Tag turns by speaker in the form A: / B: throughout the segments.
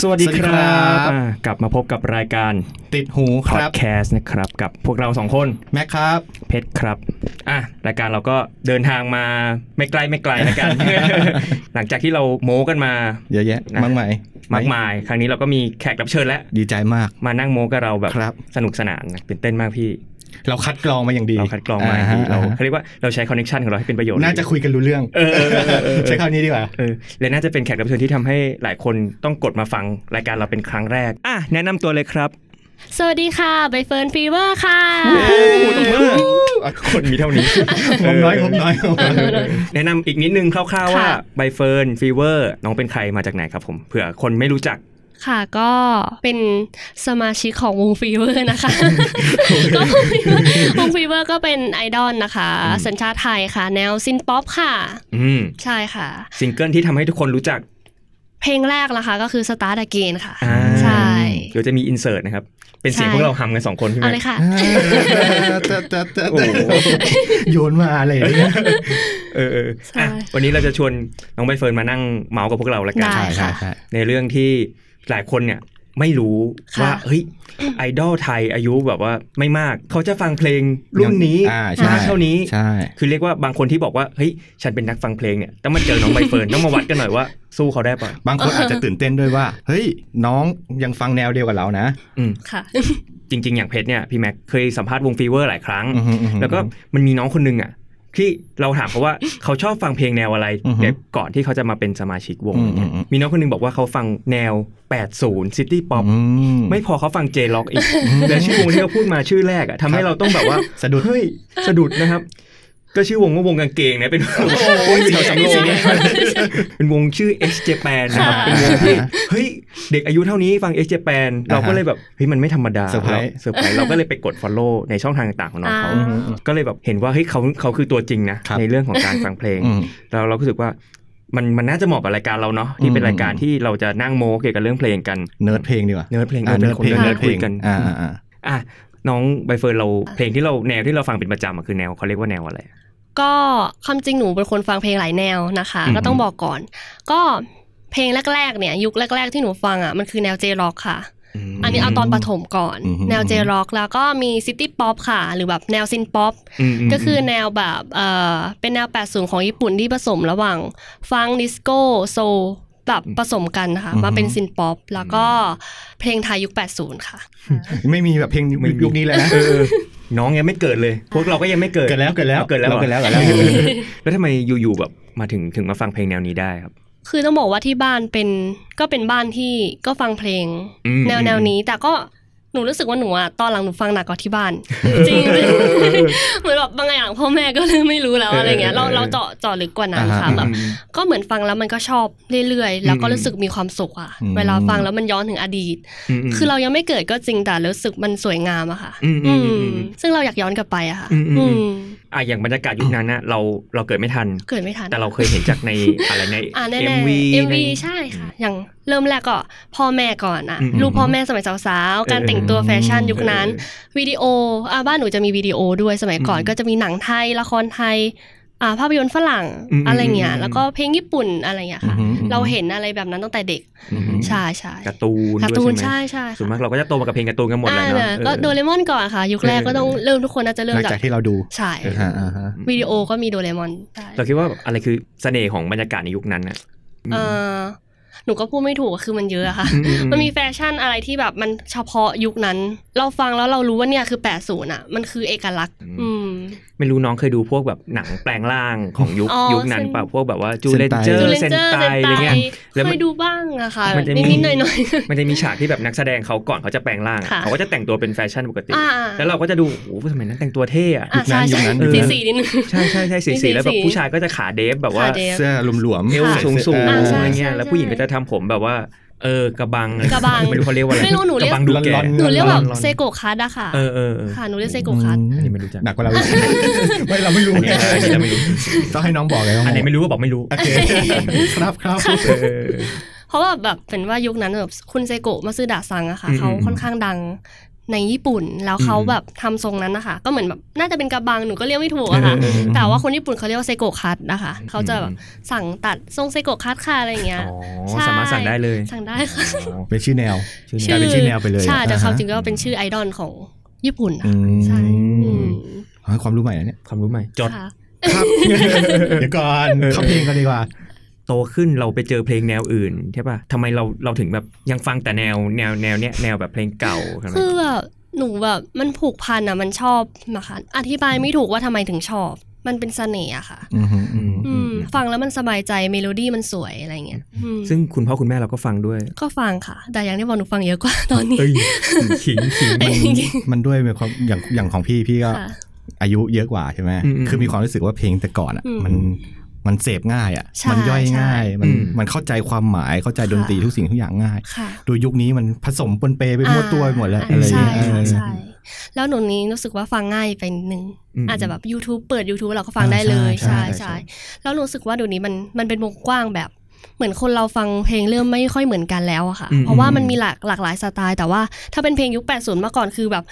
A: ส
B: วัสดีครับ
A: อ่ากลับมาพบกับรายการ
B: ติดหูค
A: พอ
B: รั
A: ด
B: บ
A: แคสต์นะครับกับพวกเราสองคน
B: แม็กครับ
A: เพชรครับอะรายการเราก็เดินทางมาไม่ไกลไม่ไกลแล้วกัน หลังจากที่เราโม้กันมา
B: เยอะแยะ
A: นะ
B: มากมาย
A: มากมาย ครั้งนี้เราก็มีแขกรับเชิญแล้ว
B: ดีใจมาก
A: มานั่งโม้กับเราแบบ
B: ครับ
A: สนุกสนานตื่นเต้นมากพี่
B: เราคัดกรองมาอย่างดี
A: เราคัดกรองมาอย่างดี
B: ฮะ
A: เรา
B: อ่ฮะ
A: เขาเรียกว่าเราใช้คอนเนคชันของเราให้เป็นประโยชน์
B: น่าจะคุยกันรู้เรื่อง
A: เออเออเออเออ
B: ใช้คำนี้ดีกว่า
A: เออและน่าจะเป็นแขกรับเชิญที่ทำให้หลายคนต้องกดมาฟังรายการเราเป็นครั้งแรกอะแนะนำตัวเลยครับ
C: สวัสดีค่ะใบเฟิร์น Fever ค่ะ
A: ตบมือคนมีเท่านี้
B: ผมน้อยผมน้อย
A: แนะนำอีกนิดนึงคร่าวๆ
C: ค่ะ
A: ว่าใบเฟิร์น Fever น้องเป็นใครมาจากไหนครับผมเผื่อคนไม่รู้จัก
C: ค่ะก็เป็นสมาชิกของวง Fever นะคะก็วง Fever ก็เป็นไอดอลนะคะ สัญชาติไทยค่ะ แนว synth-pop ค่ะ
A: อืม
C: ใช่ค่ะ
A: ซิงเกิลที่ทำให้ทุกคนรู้จัก
C: เพลงแรกนะคะ ก็คือ Start Again ค่ะ
A: อ่า
C: ใช่
A: เดี๋ยวจะมี insert นะครับ เป็นเสียง
C: ใช่
A: พวกเราทำกันสองคนใช่ไหม
C: เอาเลยค่ะ
B: แต่แต่แต่
A: โอ้โห
B: โยนมาอะไรอย่างเงี้ย
A: เออเออ
C: ใช่
A: อะวันนี้เราจะชวนน้องใบเฟิร์นมานั่งเมาส์กับพวกเราแล้วกัน
C: ได้
B: ใช่ใช่ใช่
A: ในเรื่องที่ หลายคนเนี่ยไม่รู้
C: ค่ะ
A: ว่าเฮ้ยไอดอลไทยอายุแบบว่าไม่มาก เขาจะฟังเพลงรุ่นนี้
B: อ่าใช่
A: มากเท่านี้
B: ใช่
A: คือเรียกว่าบางคนที่บอกว่าเฮ้ยฉันเป็นนักฟังเพลงเนี่ยต้องมาเจอน้องใบเฟิร์นต้องมาวัดกันหน่อยว่าสู้เขาได้ปะ
B: บางคนอาจจะตื่นเต้นด้วยว่า เฮ้ยน้องยังฟังแนวเดียวกับเรานะ
A: อืม
C: ค่ะ
A: จริง ๆ อย่างเพชรเนี่ยพี่แม็กเคยสัมภาษณ์วงฟีเวอร์หลายครั้ง
B: อือฮึอือฮึ
A: แล้วก็มันมีน้องคนหนึงอะ ที่เราถามเขาว่าเขาชอบฟังเพลงแนวอะไร
B: อือฮึ
A: เนี่ยก่อนที่เขาจะมาเป็นสมาชิกวง
B: อืม
A: เนี่ย
B: อืม
A: มีน้องคนหนึงบอกว่าเขาฟังแนว 80 City Pop
B: อืม
A: ไม่พอเขาฟัง J-Rock อีก แล้วชื่อวงที่เขาพูดมาชื่อแรกอะทำให้เราต้องแบบว่า
B: สะดุด
A: เฮ้ยสะดุดนะครับ ก็ชื่อวงว่าวงกางเกงนะเป็นวงอยู่แถวสำโรงเนี่ยเป็นวงชื่อ X Japan นะครับ
C: ค่ะ
A: เป็นวงที่เฮ้ยเด็กอายุเท่านี้ฟัง X Japan เราก็เลยแบบเฮ้ยมันไม่ธรรมดา
B: เซอร์ไพรส์
A: เซอร์ไพรส์เราก็เลยไปกด follow ในช่องทางต่างๆของน้องเขา
C: อ่า
B: อืมอืม
A: ก็เลยแบบเห็นว่าเฮ้ยเขาเขาคือตัวจริงนะครับในเรื่องของการฟังเพลง
B: อืม
A: เราเราก็รู้สึกว่ามันมันน่าจะเหมาะกับรายการเราเนาะที่เป็น
B: อืม
A: รายการที่เราจะนั่งโมเกี่ยวกับเรื่องเพลงกัน
B: เนิร์ดเพลงดีกว่า
A: เนิร์ดเพลง
B: อ่า
A: เนิร์ดเพลง
B: เนิร์ดเพลง
A: เนิร์ดคุยกัน
B: อ่าอ่าอ่า
A: อะน้องใบเฟิร์นเราเพลงที่เราแนวที่เราฟังเป็นประจำอะคือแนวเขาเรียกว่าแนวอะไร
C: ก็ความจริงหนูเป็นคนฟังเพลงหลายแนวนะคะ
A: อืม
C: ก็ต้องบอกก่อน ก็เพลงแรกๆเนี่ย ยุคแรก ๆที่หนูฟังอะมันคือแนว J-Rock ค่ะอื
A: ม
C: อันนี้เอาตอนประถมก่อน
B: อืม
C: แนว J-Rock แล้วก็มี City Pop ค่ะ หรือแบบแนว Synth Popอื
A: ม
C: ก็คือแนวแบบเออเป็นแนว80ของญี่ปุ่นที่ผสมระหว่าง Funk Disco Soul แบบผสมกันนะคะ
B: อือฮึ
C: มาเป็น Synth Pop แล้วก็เพลงไทยยุค 80 ค่ะ
B: ไม่มีแบบเพลงยุคนี้เลย นะ
A: เออเออน้องยังไม่เกิดเลย พวกเราก็ยังไม่เกิด
B: เกิดแล้วเกิดแล้ว
A: เกิดแล้ว
B: เราเกิดแล้ว
A: หรอ
B: เกิดแล้ว
A: แล้วทำไมอยู่ๆแบบมาถึงถึงมาฟังเพลงแนวนี้ได้ครับ
C: คือต้องบอกว่าที่บ้านเป็นก็เป็นบ้านที่ก็ฟังเพลง
A: อืม
C: แนวแนวนี้แต่ก็ห นูรู้สึกว่าหนูอะตอนหลังหนูฟังหนักกว่าที่บ้าน จริงเหมือนแบบบางอย่างพ่อแม่ก็เลยไม่รู้แล้วอะไรเงี้ยเราเราเจาะเจาะลึกกว่านั้นค่ะ
B: อ่าฮะ
C: แบบก็เหมือนฟังแล้วมันก็ชอบเรื่อยๆ แล้วก็รู้สึกมีความสุขอะ
B: อืม
C: เวลาฟังแล้วมันย้อนถึงอดีต
A: มม
C: คือเรายังไม่เกิดก็จริงแต่รู้สึกมันสวยงามอะค่ะ
A: อืมอืมอืม
C: อืมซึ่งเราอยากย้อนกลับไปอะค่ะ
A: อืมอืม
C: อืม
A: อะอย่างบรรยากาศยุคนั้นนะเราเราเกิดไม่ทัน
C: เกิดไม่ทัน
A: แต่เราเคยเห็นจากในอะไรใน
C: อ่าแน่
A: MV
C: ๆ MV
A: ใน
C: ใช่ค่ะ อย่าง เริ่มแรกก็พ่อแม่ก่อนอะ
A: อืม
C: รูปพ่อแม่สมัยสาวๆ การแต่งตัวแฟชั่นยุคนั้น
A: เออ
C: วิดีโออ่าบ้านหนูจะมีวิดีโอด้วยสมัยก่อน
A: อืม
C: ก็จะมีหนังไทยละครไทยอ่าภาพยนตร์ฝรั่ง
A: อืม
C: อะไรเงี้ย
A: อืม
C: แล้วก็เพลงญี่ปุ่นอะไรเงี้ยค่ะ
B: อืมอืม
C: เราเห็นอะไรแบบนั้นตั้งแต่เด็ก
A: อืม
C: ใช่ใช่
A: การ์ตูน
C: การ์ตูน
A: ด้วยใช่
C: ใช่
A: ไหม
C: ใช่
A: ส่วนมา
C: ค่ะ
A: กเราก็จะโตมากับเพลงการ์ตูนกันหมดแหละ
C: อ่า
A: เนาะ
C: เนี่ยก็
A: เออ
C: โดเรมอนก่อนค่ะ ยุคแรกก็ต้องเริ่มทุกคนน่าจะเริ่ม
B: หลัง
C: จาก
B: จากที่เราดู
C: ใช่
B: อ่าฮะอ่าฮะ
C: วิดีโอก็มีโดเรมอนใช่
A: เราคิดว่าอะไรคือเสน่ห์ของบรรยากาศในยุคนั้นน่ะ
C: เออ หนูก็พูดไม่ถูกอะคือมันเยอะอะค่ะ
A: อือือื
C: มันมีแฟชั่นอะไรที่แบบมันเฉพาะยุคนั้น เราฟังแล้วเรารู้ว่าเนี่ยคือ80อะ มันคือเอกลักษณ์
A: อืม
C: อืม
A: ไม่รู้น้องเคยดูพวกแบบหนังแปลงร่างของยุค
C: อ๋อ
A: ยุคนั้น
C: เซน
A: เปล่าพวกแบบว่าจูเลน
B: Sentai
A: เจอ
C: จู
A: ร์
C: เลน
A: เซน
C: เจอร์
A: ไต
C: เซน
A: อะไร
C: ไต
A: เงี้ยแล้ว
C: เค
A: มัน
C: ยดูบ้างอะค่ะ
A: มันจะมี
C: นิดๆหน่อย
A: มันจะมีฉากที่แบบนักแสดงเขาก่อนเขาจะแปลงร่างอะ
C: ค่ะ
A: เขาก็จะแต่งตัวเป็นแฟชั่นปกติ
C: ๆอ่า
A: แล้วเราก็จะดูโอ้โหสมัยนั้นแต่งตัวเท่อะ
C: อ่าใช่
B: ยุ
C: ใช่
B: คนั้น
A: ยุคนั้น
C: สีสีนิดนึง
A: ใช่ใช่ใช่สี
C: มี
A: สีแล้วแบบ
C: สี
A: ผู้ชายก็จะขาเดฟแบบว่า
C: ขาเดฟ
B: เสื้อหลวมๆ
A: เอว
C: ค่ะ
A: สูงสูง
B: อ่าใช่
A: อะไรเงี้ย
C: ใช่
A: แล้วผู้หญิง
C: ใช่
A: ก็จะทำผมแบบว่า เออกระบัง
C: กระบัง
A: ไม่รู้เขาเรียกว่าอะไร
C: ไม่รู้หนูเรียก
A: กระบังดูแก่
B: ลอนๆ
C: หนูเรียกแบบ
A: ลอนๆ
C: เซโกะคัตอะค่ะ
A: เออเออเออ
C: ค่ะหนูเรียกเซโกะคัต
A: อันนี้ไม่รู้จัก
B: หนักกว่าเราอีกไม่เราไม่รู้
A: อันนี้อันนี้เราไม่รู้
B: ต้องให้น้องบอกเลย
A: อันนี้ไม่รู้ก็บอกไม่รู้
B: โอเคครับครับ
A: เออ
C: เพราะว่าแบบเป็นว่ายุคนั้นแบบคุณเซโกะมาซึดะซังอะค่ะ
A: อืม
C: เขาค่อนข้างดัง ในญี่ปุ่นแล้วเขาแบบทำทรงนั้นนะคะ ก็เหมือนแบบน่าจะเป็นกระบังหนูก็เรียกไม่ถูกอะค่ะ
A: เออเออเออ
C: แต่ว่าคนญี่ปุ่นเขาเรียกว่าเซโกะคัตนะคะเขาจะแบบสั่งตัดทรงเซโกะคัตค่ะอะไรอย่างเงี้ย
A: อ๋อ
C: ใช่
A: สามารถสั่งได้เลย
C: สั่งได้ค่ะ
A: อ๋อ
B: เป็นชื่อแนว
A: ชื่อ
B: กลายเป็นชื่อแนวไปเลย
C: ใช่แต่
B: อ่าฮะ
C: ความจริงก็เป็นชื่อไอดอลของญี่ปุ่น
B: อื
C: ค่ะ
B: ม
C: ใช่อืม
B: อ๋อความรู้ใหม่นะเนี่ย
A: ความรู้ใหม่จด
C: ค่ะ
B: ครับเดี๋ยวก่อนเข้าเพลงกันดีกว่า
A: โตขึ้นเราไปเจอเพลงแนวอื่นใช่ป่ะทำไมเราเราถึงแบบยังฟังแต่แนวแนวแนวเนี้ยแนวแบบเพลงเก่าใช่ไหม
C: คือแบบหนูแบบมันผูกพันอะมันชอบนะคะอธิบายไม่ถูกว่าทำไมถึงชอบ มันเป็นเสน่ห์อะค่ะ
B: อืมฮึ
A: อืม
C: อืมฟังแล้วมันสบายใจเมโลดี้มันสวยอะไรเงี้ยอืม
A: ซึ่งคุณพ่อคุณแม่เราก็ฟังด้วย
C: ก็ฟังค่ะ แต่อย่างที่บอกหนูฟังเยอะกว่าตอนนี้
A: เอ้ยขิงขิง
C: เอ้ย
B: มันด้วยเป็นความอย่างอย่างของพี่พี่ก็
C: ค่ะ
B: อายุเยอะกว่าใช่ไหม
A: อืมอืม
B: คือมีความรู้สึกว่าเพลงแต่ก่อนอะ
C: อืม
B: มัน มันเสพง่ายอะ
C: ใช่
B: มันย่อยง่าย
C: ใช่
B: มัน
A: อืม
B: มันเข้าใจความหมาย เข้าใจดนตรี
C: ค่ะ
B: ทุกสิ่งทุกอย่างง่าย
C: ค่ะ
B: โดยยุคนี้มันผสมปนเปไปมั่วตัวไปหมดแล้วาอะไรอย่าง
C: ใช่
B: เงี้ย
C: ค่ะ
B: เออ
C: ใช่แล้วหนูนี้รู้สึกว่าฟังง่ายไปนิดนึง
A: ม
C: อาจจะแบบ YouTube เปิด YouTube เราก็ฟัง
B: อ่า
C: ได้เลย
B: ใช่
C: ใช่
B: ใช่
C: ใช่แล้วรู้สึกว่าเดี๋ยวนี้มันมันเป็นวงกว้างแบบเหมือนคนเราฟังเพลงเริ่มไม่ค่อยเหมือนกันแล้วอะค่ะ
A: อืม
C: เพราะว่ามันมีหลากหลากหลายสไตล์ แต่ว่าถ้าเป็นเพลงยุค 80 เมื่อก่อนคือแบบ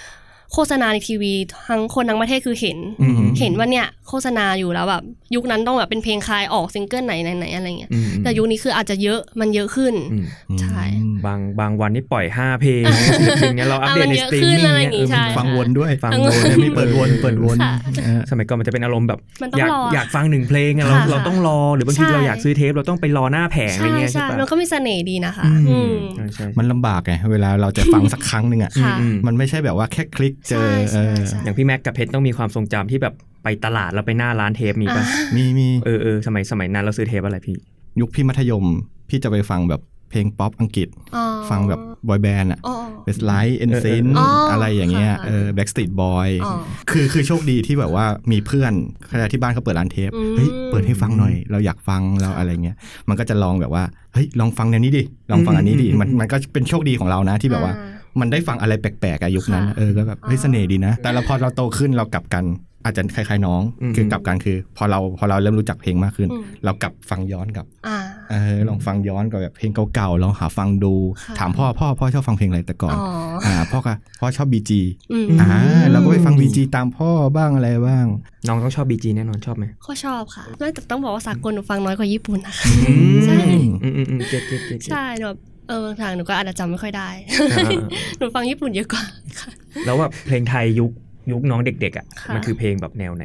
C: โฆษณาในทีวี ทั้งคนทั้งประเทศคือเห็น
B: อืม
C: เห็นว่าเนี่ยโฆษณาอยู่แล้วแบบยุคนั้นต้องแบบเป็นเพลงคลายออกซิงเกิลไหนไหนไหนอะไรเงี้ย
A: อืม
C: แต่ยุคนี้คืออาจจะเยอะมันเยอะขึ้น
A: อืม
C: ใช่
B: อืม
A: บางบางวันนี่ปล่อย 5 เพลงศิลปินเนี้ยเราอัปเดต
C: อะมัน
A: ใน
C: เย
A: ส
C: อะ
A: ตรีม
C: ขึ้นอะไร
A: เนี่ย
C: อย่างงี้
A: เออ
C: ใช่
A: มัน
B: ฟังวนด้วย
A: ฟัง
C: ฟัง
A: ว
C: วน
A: น
B: มีเปิดวนเปิดวน
C: ค่ะ
B: เออ
A: สมัยก่อนมันจะเป็นอารมณ์แบบ
C: มันต้อ
A: องยาก
C: รอ
A: อยากฟังหนึ่งเพลงอะเรา
C: ค่ะ
A: เราต้องรอหรือบางที
C: ใช่
A: เราอยากซื้อเทปเราต้องไปรอหน้าแผงอะไร
C: ใช่
A: เงี้ยใช่
C: ใช่
A: ปะ
C: มันก็มีเสน่ห์ดีนะคะ
A: อืม
C: อืม
A: ใช่ใช่
B: มันลำบากไงเวลาเราจะฟังสักครั้งหนึ่งอะ
C: ค่ะ
A: อืม
B: มันไม่ใช่แบบว่าแค่คลิกเจอ
C: ใช่
B: เอ
C: ใช่
B: อ
C: ใช่
A: อย่างพี่แม็กกับเพชรต้องมีความทรงจำที่แบบไปตลาดแล้วไปหน้าร้านเทปมีปะ
C: อ่า
B: มีมี
A: เออเออสมัยสมัยนั้นเราซื้อเทปอะไรพี่
B: ยุคพี่มัธยมพี่จะไปฟังแบบเพลงป๊อปอังกฤษ
C: อ๋อ
B: ฟังแบบ boy band อะ
C: อ๋อ
B: เวสไลท์เอ็นเซน
C: อ๋ออ
B: อะไรอย่างเงี้ย
C: ค่ะ
B: เออ Backstreet Boys อ๋
C: อ
B: คือคือโชคดีที่แบบว่ามีเพื่อนขณะที่บ้านเขาเปิดร้านเทป
C: อืม
B: เฮ้ยเปิดให้ฟังหน่อย เราอยากฟังเราอะไรเงี้ยมันก็จะลองแบบว่าเฮ้ยลองฟังแนวนี้ดิลองฟังอันนี้ดิ
A: อืม
B: มันมันก็เป็นโชคดีของเรานะที่แบบว่า
C: อ่
B: มันได้ฟังอะไรแปลกๆอะยุคนั้น
C: ค่ะ
B: เออก็แบบเฮ้ย
C: อ๋อ
B: เสน่ห์ดีนะ แต่เราพอเราโตขึ้นเรากลับกันอาจจะคล้ายๆน้อง
A: อืม
B: คือกลับกันคือ พอเราพอเราเริ่มรู้จักเพลงมากขึ้น
C: อืม
B: เรากลับฟังย้อนกลับ
C: อ่า
B: เออลองฟังย้อนกลับแบบเพลงเก่าๆลองหาฟังดู
C: ค่ะ
B: ถามพ่อพ่อพ่อชอบฟังเพลงอะไรแต่ก่อน
C: อ๋อ
B: อ่าพ่อก็พ่อชอบ Bee Gees
C: อืม
B: อ่าเราก็ไปฟัง Bee Gees ตามพ่อบ้างอะไรบ้าง
A: น้องต้องชอบ Bee Gees แน่นอนชอบไหม
C: ก็ชอบค่ะแต่ต้องบอกว่าสากลหนูฟังน้อยกว่าญี่ปุ่นนะคะ
A: อืม
C: ใช่
A: อืมอืมอืม get get get get
C: ใช่หนูแบบ เออบางทางหนูก็อาจจะจำไม่ค่อยได้
A: อ่า
C: หนูฟังญี่ปุ่นเยอะกว่าค่ะ
A: แล้วว่าเพลงไทยยุคยุคน้องเด็กๆอะ
C: ค่ะ
A: มันคือเพลงแบบแนวไหน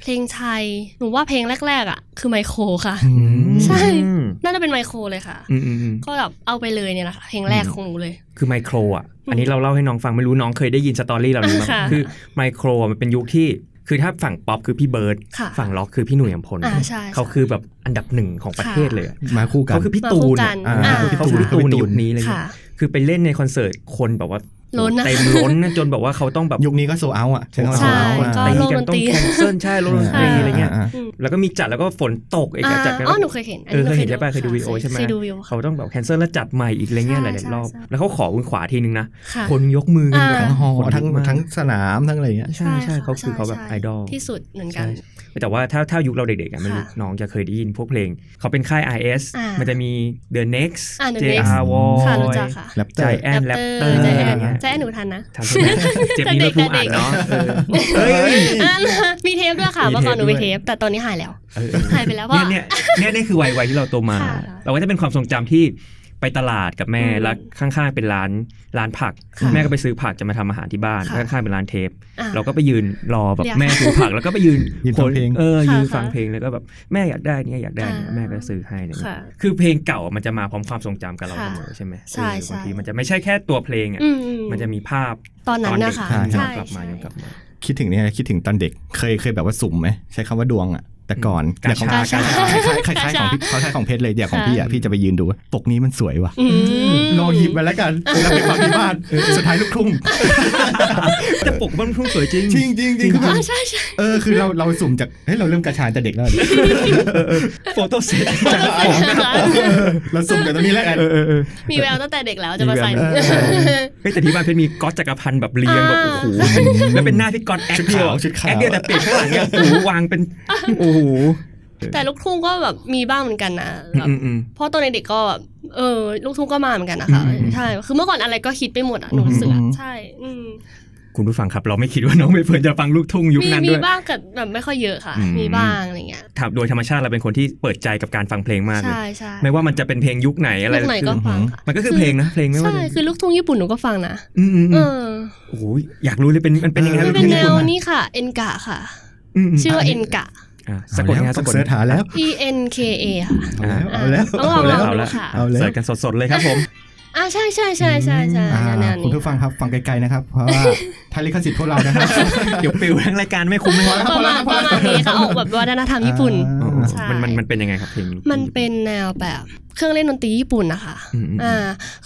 C: เพลงไทยหนูว่าเพลงแรก ๆ อะ คือไมโครค่ะ ใช่
A: อืม
C: น่าจะเป็นไมโครเลยค่ะ
A: อืมอืมอืม
C: ก็แบบเอาไปเลยเนี่ยแหละค่ะเพลงแรกของหนูเลย
A: คือไมโครอะ อันนี้เราเล่าให้น้องฟังไม่รู้น้องเคยได้ยินสตอรี่เหล่านี้มั้ย
C: ค่ะ
A: คือไมโครมันเป็นยุคที่ คือถ้าฝั่งป๊อปคือพี่เบิร์ด
C: ค่ะ
A: ฝั่งล็อกคือพี่หนุ่ยอัมพล
C: อ่าใช่
A: เขาคือแบบอันดับหนึ่งของประเทศเลยอะ
B: มาคู่กัน
A: เขาคือพี่ตูนอะ
C: มาคู่กันอ่า
A: เขาคือพี่ตูนในยุคนี้เลย
C: ค่ะ
A: คือไปเล่นในคอนเสิร์ตคนแบบว่า
C: ล้นนะ
A: เต็มล้นนะจนแบบว่าเขาต้องแบบ
B: ยุคนี้ก็โซเอาอะใช่ไหม
C: ใช่
B: โซเอา
C: ก็
A: ตี
C: โลก
A: กั
C: ด
A: น
C: น
A: ต้อ
C: ต
A: ง
C: รี
A: แคนเซิลใช่โลกดนตรีอะไรเงี้ยา
C: อืม
A: แล้วก็มีจัดแล้วก็ฝนตกอีกอะ
C: อ่า
A: จัดกัน
C: อ๋อหนูเคยเห็น
A: เออเคยเห็นใช่ป่ะเคยดูะวิดีโอใช่ไหม
C: เคยดูวิดีโอ
A: เขาต้องแบบแคนเซิลแล้วจัดใหม่อีกอะไรเงี้ยห
C: ใช่
A: ลายๆรอบ
C: ใช่
A: แล้วเขาขอคุณขวาทีนึงนะ
C: ค่ะ
A: คนยกมือกันแบบ
C: อ่า
B: ทั้งฮอล
A: คน
B: ทั้ง
A: ลุกมาก
B: ทั้งสนามทั้งอะไรเงี้ย
A: ใช่ใช่
C: ค่ะ
A: เขาคือเขาแบบ
C: ใช่
A: ไอดอล
C: ที่สุดเหมือนกัน
A: ใช่แต่ว่าถ้าถ้ายุคเราเด็กๆอะไม่รู้
C: ค่ะ
A: น้องจะเคยได้ยินพวกเพลง เขาเป็นค่าย IS
C: อ่ามั
A: มันจะมี The Next
C: อ่า The
A: JR
C: Next
A: Wall
C: ค่ะรู้จักค่ะ
B: แรปเตอ
A: ใจ
B: ร์
A: แอนแรปเตอร์
C: ใจแอ
A: อะไร
C: น
A: เงี้ย
C: ใจแอนหนูทันนะ
A: ทำใช่ไหมเจ็บนี้ไม่พูดอ่านเนาะเออเฮ้ย
C: อ่ามีเทปด้วยค่ะ
A: มี
C: เมื่อก่อนหนู
A: เทป
C: มี
A: ด้วย
C: เทป แต่ตอนนี้หายแล้ว
A: เออ
C: หายไปแล้วเพราะ
A: เนี่ยเนี่ยเนี่ยนี่คือวัยวัยที่เราโตมา
C: ค่ะ
A: เราก็จะเป็นความทรงจำที่ ไปตลาดกับแม่
C: อืม
A: แล้วข้างๆเป็นร้านร้านผัก
C: ค่ะ
A: แม่ก็ไปซื้อผักจะมาทำอาหารที่บ้าน
C: ค่ะ
A: ข้างๆเป็นร้านเทป
C: อ่า
A: เราก็ไปยืนรอแบบ
C: เรียก
A: แม่ซื้อผักแล้วก็ไปยืน
B: ยืนฟังเพลง
A: เออ
C: ค่ะ
A: ยืน
C: ค่ะ
A: ฟังเพลงแล้วก็แบบแม่อยากได้เนี่ยอยากได้เนี่ย
C: อ่า
A: แม่ก็ซื้อให้อะไรเงี้
C: ค่ะ
A: ยคือเพลงเก่ามันจะมาพร้อมความทรงจำกับเรา
C: ค่ะ
A: เสมอใช่ไหม
C: ใช่
A: เออบาง
C: ใช่
A: ทีมันจะไม่ใช่แค่ตัวเพลงอะ
C: อื
A: มันจะมีภาพ
C: ตอนนั้น
A: เด็
C: นะ
A: ก
C: คะ
B: ใช่
A: ย้อน
C: ใช่
A: กลับมา
C: ใช่
A: ย้อนกลับมา
B: คิดถึงเนี่ยคิดถึงตอนเด็กเคยเคยแบบว่าสุ่มไหมใช้คำว่าดวงอะ แต่ก่อน
A: กาชา
B: อย่งของคล้ายๆคล้ายๆของพี่คล้ายๆของเพชรเลยอย่างของพี่อะพี่จะไปยืนดูปกนี้มันสวยว่ะ
C: อืม
B: ลองหยิบมาแล้วกันแล้วไปฟังที่บ้านสุดท้ายลูกทุ่ง
A: แต่ปกมันทุ่งสวยจริง
B: จริงจริงจริง
C: อ่าใช่ใช่
B: เออคือเราเราสุ่มจากเฮ้ยเราเริ่มกระชานแต่เด็กแล้ว
A: โฟโต้เซตจากปกนะครับ
B: เราสุ่มจากตรงนี้แล้วกัน
A: เออเออเออ
C: มีแววตั้งแต่เด็กแล้วจะมาใส่
B: มีแวว
A: เฮ้ยแต่ที่บ้านเพชรมีก๊อตจักรพันธ์แบบเรียงแบบโอ้โหแล้วเป็นหน้าที่ก๊อตแอคเดียว
B: ชุดขาว
A: แอคเดียวแต่ปีกข้างหลังเนี่ยโอ้โหวางเป็นโอ้โห
C: แต่ลูกทุ่งก็แบบมีบ้างเหมือนกันนะแบบ
A: อืมอืม
C: เพราะตอนเด็กๆก็แบบเออ ลูกทุ่งก็มาเหมือนกันนะคะ
A: อืม
C: ใช่คือเมื่อก่อนอะไรก็ฮิตไปหมดอะหนูรู้สึกอะใช่ อืม
A: คุณผู้ฟังครับ เราไม่คิดว่าน้องใบเฟิร์นจะฟังลูกทุ่งยุค
C: มี
A: นั้น
C: มี
A: ด้วย
C: บ้างกับแบบไม่ค่อยเยอะค่ะ
A: อืม
C: มีบ้างอะไรเงี้ย
A: ถามโดยธรรมชาติเราเป็นคนที่เปิดใจกับการฟังเพลงมากเลย
C: ใช่ใช่
A: ไม่ว่ามันจะเป็นเพลงยุคไหนอะไร
C: ลูกไหนก็ฟังค่ะ
A: มันก็คือเพลงนะเพลงไม่ว่า
C: ใช่
A: จะ
C: คือลูกทุ่งญี่ปุ่นหนูก็ฟังนะ
A: อืมอืม
C: เอ
A: อืม
C: อ
A: โอ้โหอยากรู้เลยเป็นมันเป็นยังไง
C: มัน
A: ลูก
C: เป็น
A: ทุ่ง
C: แน
A: ญี่
C: ว
A: ปุ่น
C: นี้ค่ะ เอ็นกะค่ะ
A: อืมอืม
C: ชื่อว่าเอ็นกะ
A: อะ สะกดไง
B: เอาแล้ว
A: สะกด
B: ต้องเสิร์ชหาแล้ว
C: E N K A ค่ะ
B: เอาแล้วเอาแล้ว
C: ต้องลอง
B: เอา
C: ล
B: แล้ว
C: องดูค่ะ
B: เอาแล้ว
A: เสิร์ชกันสดๆเลยครับผม
C: อ่าใช่ใช่ใช่ใช่ใช่
B: อ่า
C: แนว
B: คุณ
C: นี้
B: ผู้ฟังครับฟังไกลๆนะครับ เพราะว่าถ้าลิขสิทธิ์พวกเรานะครับ
A: เดี๋ยวปิวทั้งรายการไม่คุ้มนะครับ
C: ประมาณประมาณนี้ค่ะออกแบบวัฒนธรรมญี่ปุ่น
A: อ๋อ
C: ใช่
A: มันมันมันเป็นยังไงครับเพลง
C: มันเป็นแนวแบบเครื่องเล่นดนตรีญี่ปุ่นนะคะ
A: อืมอืม
C: อ่า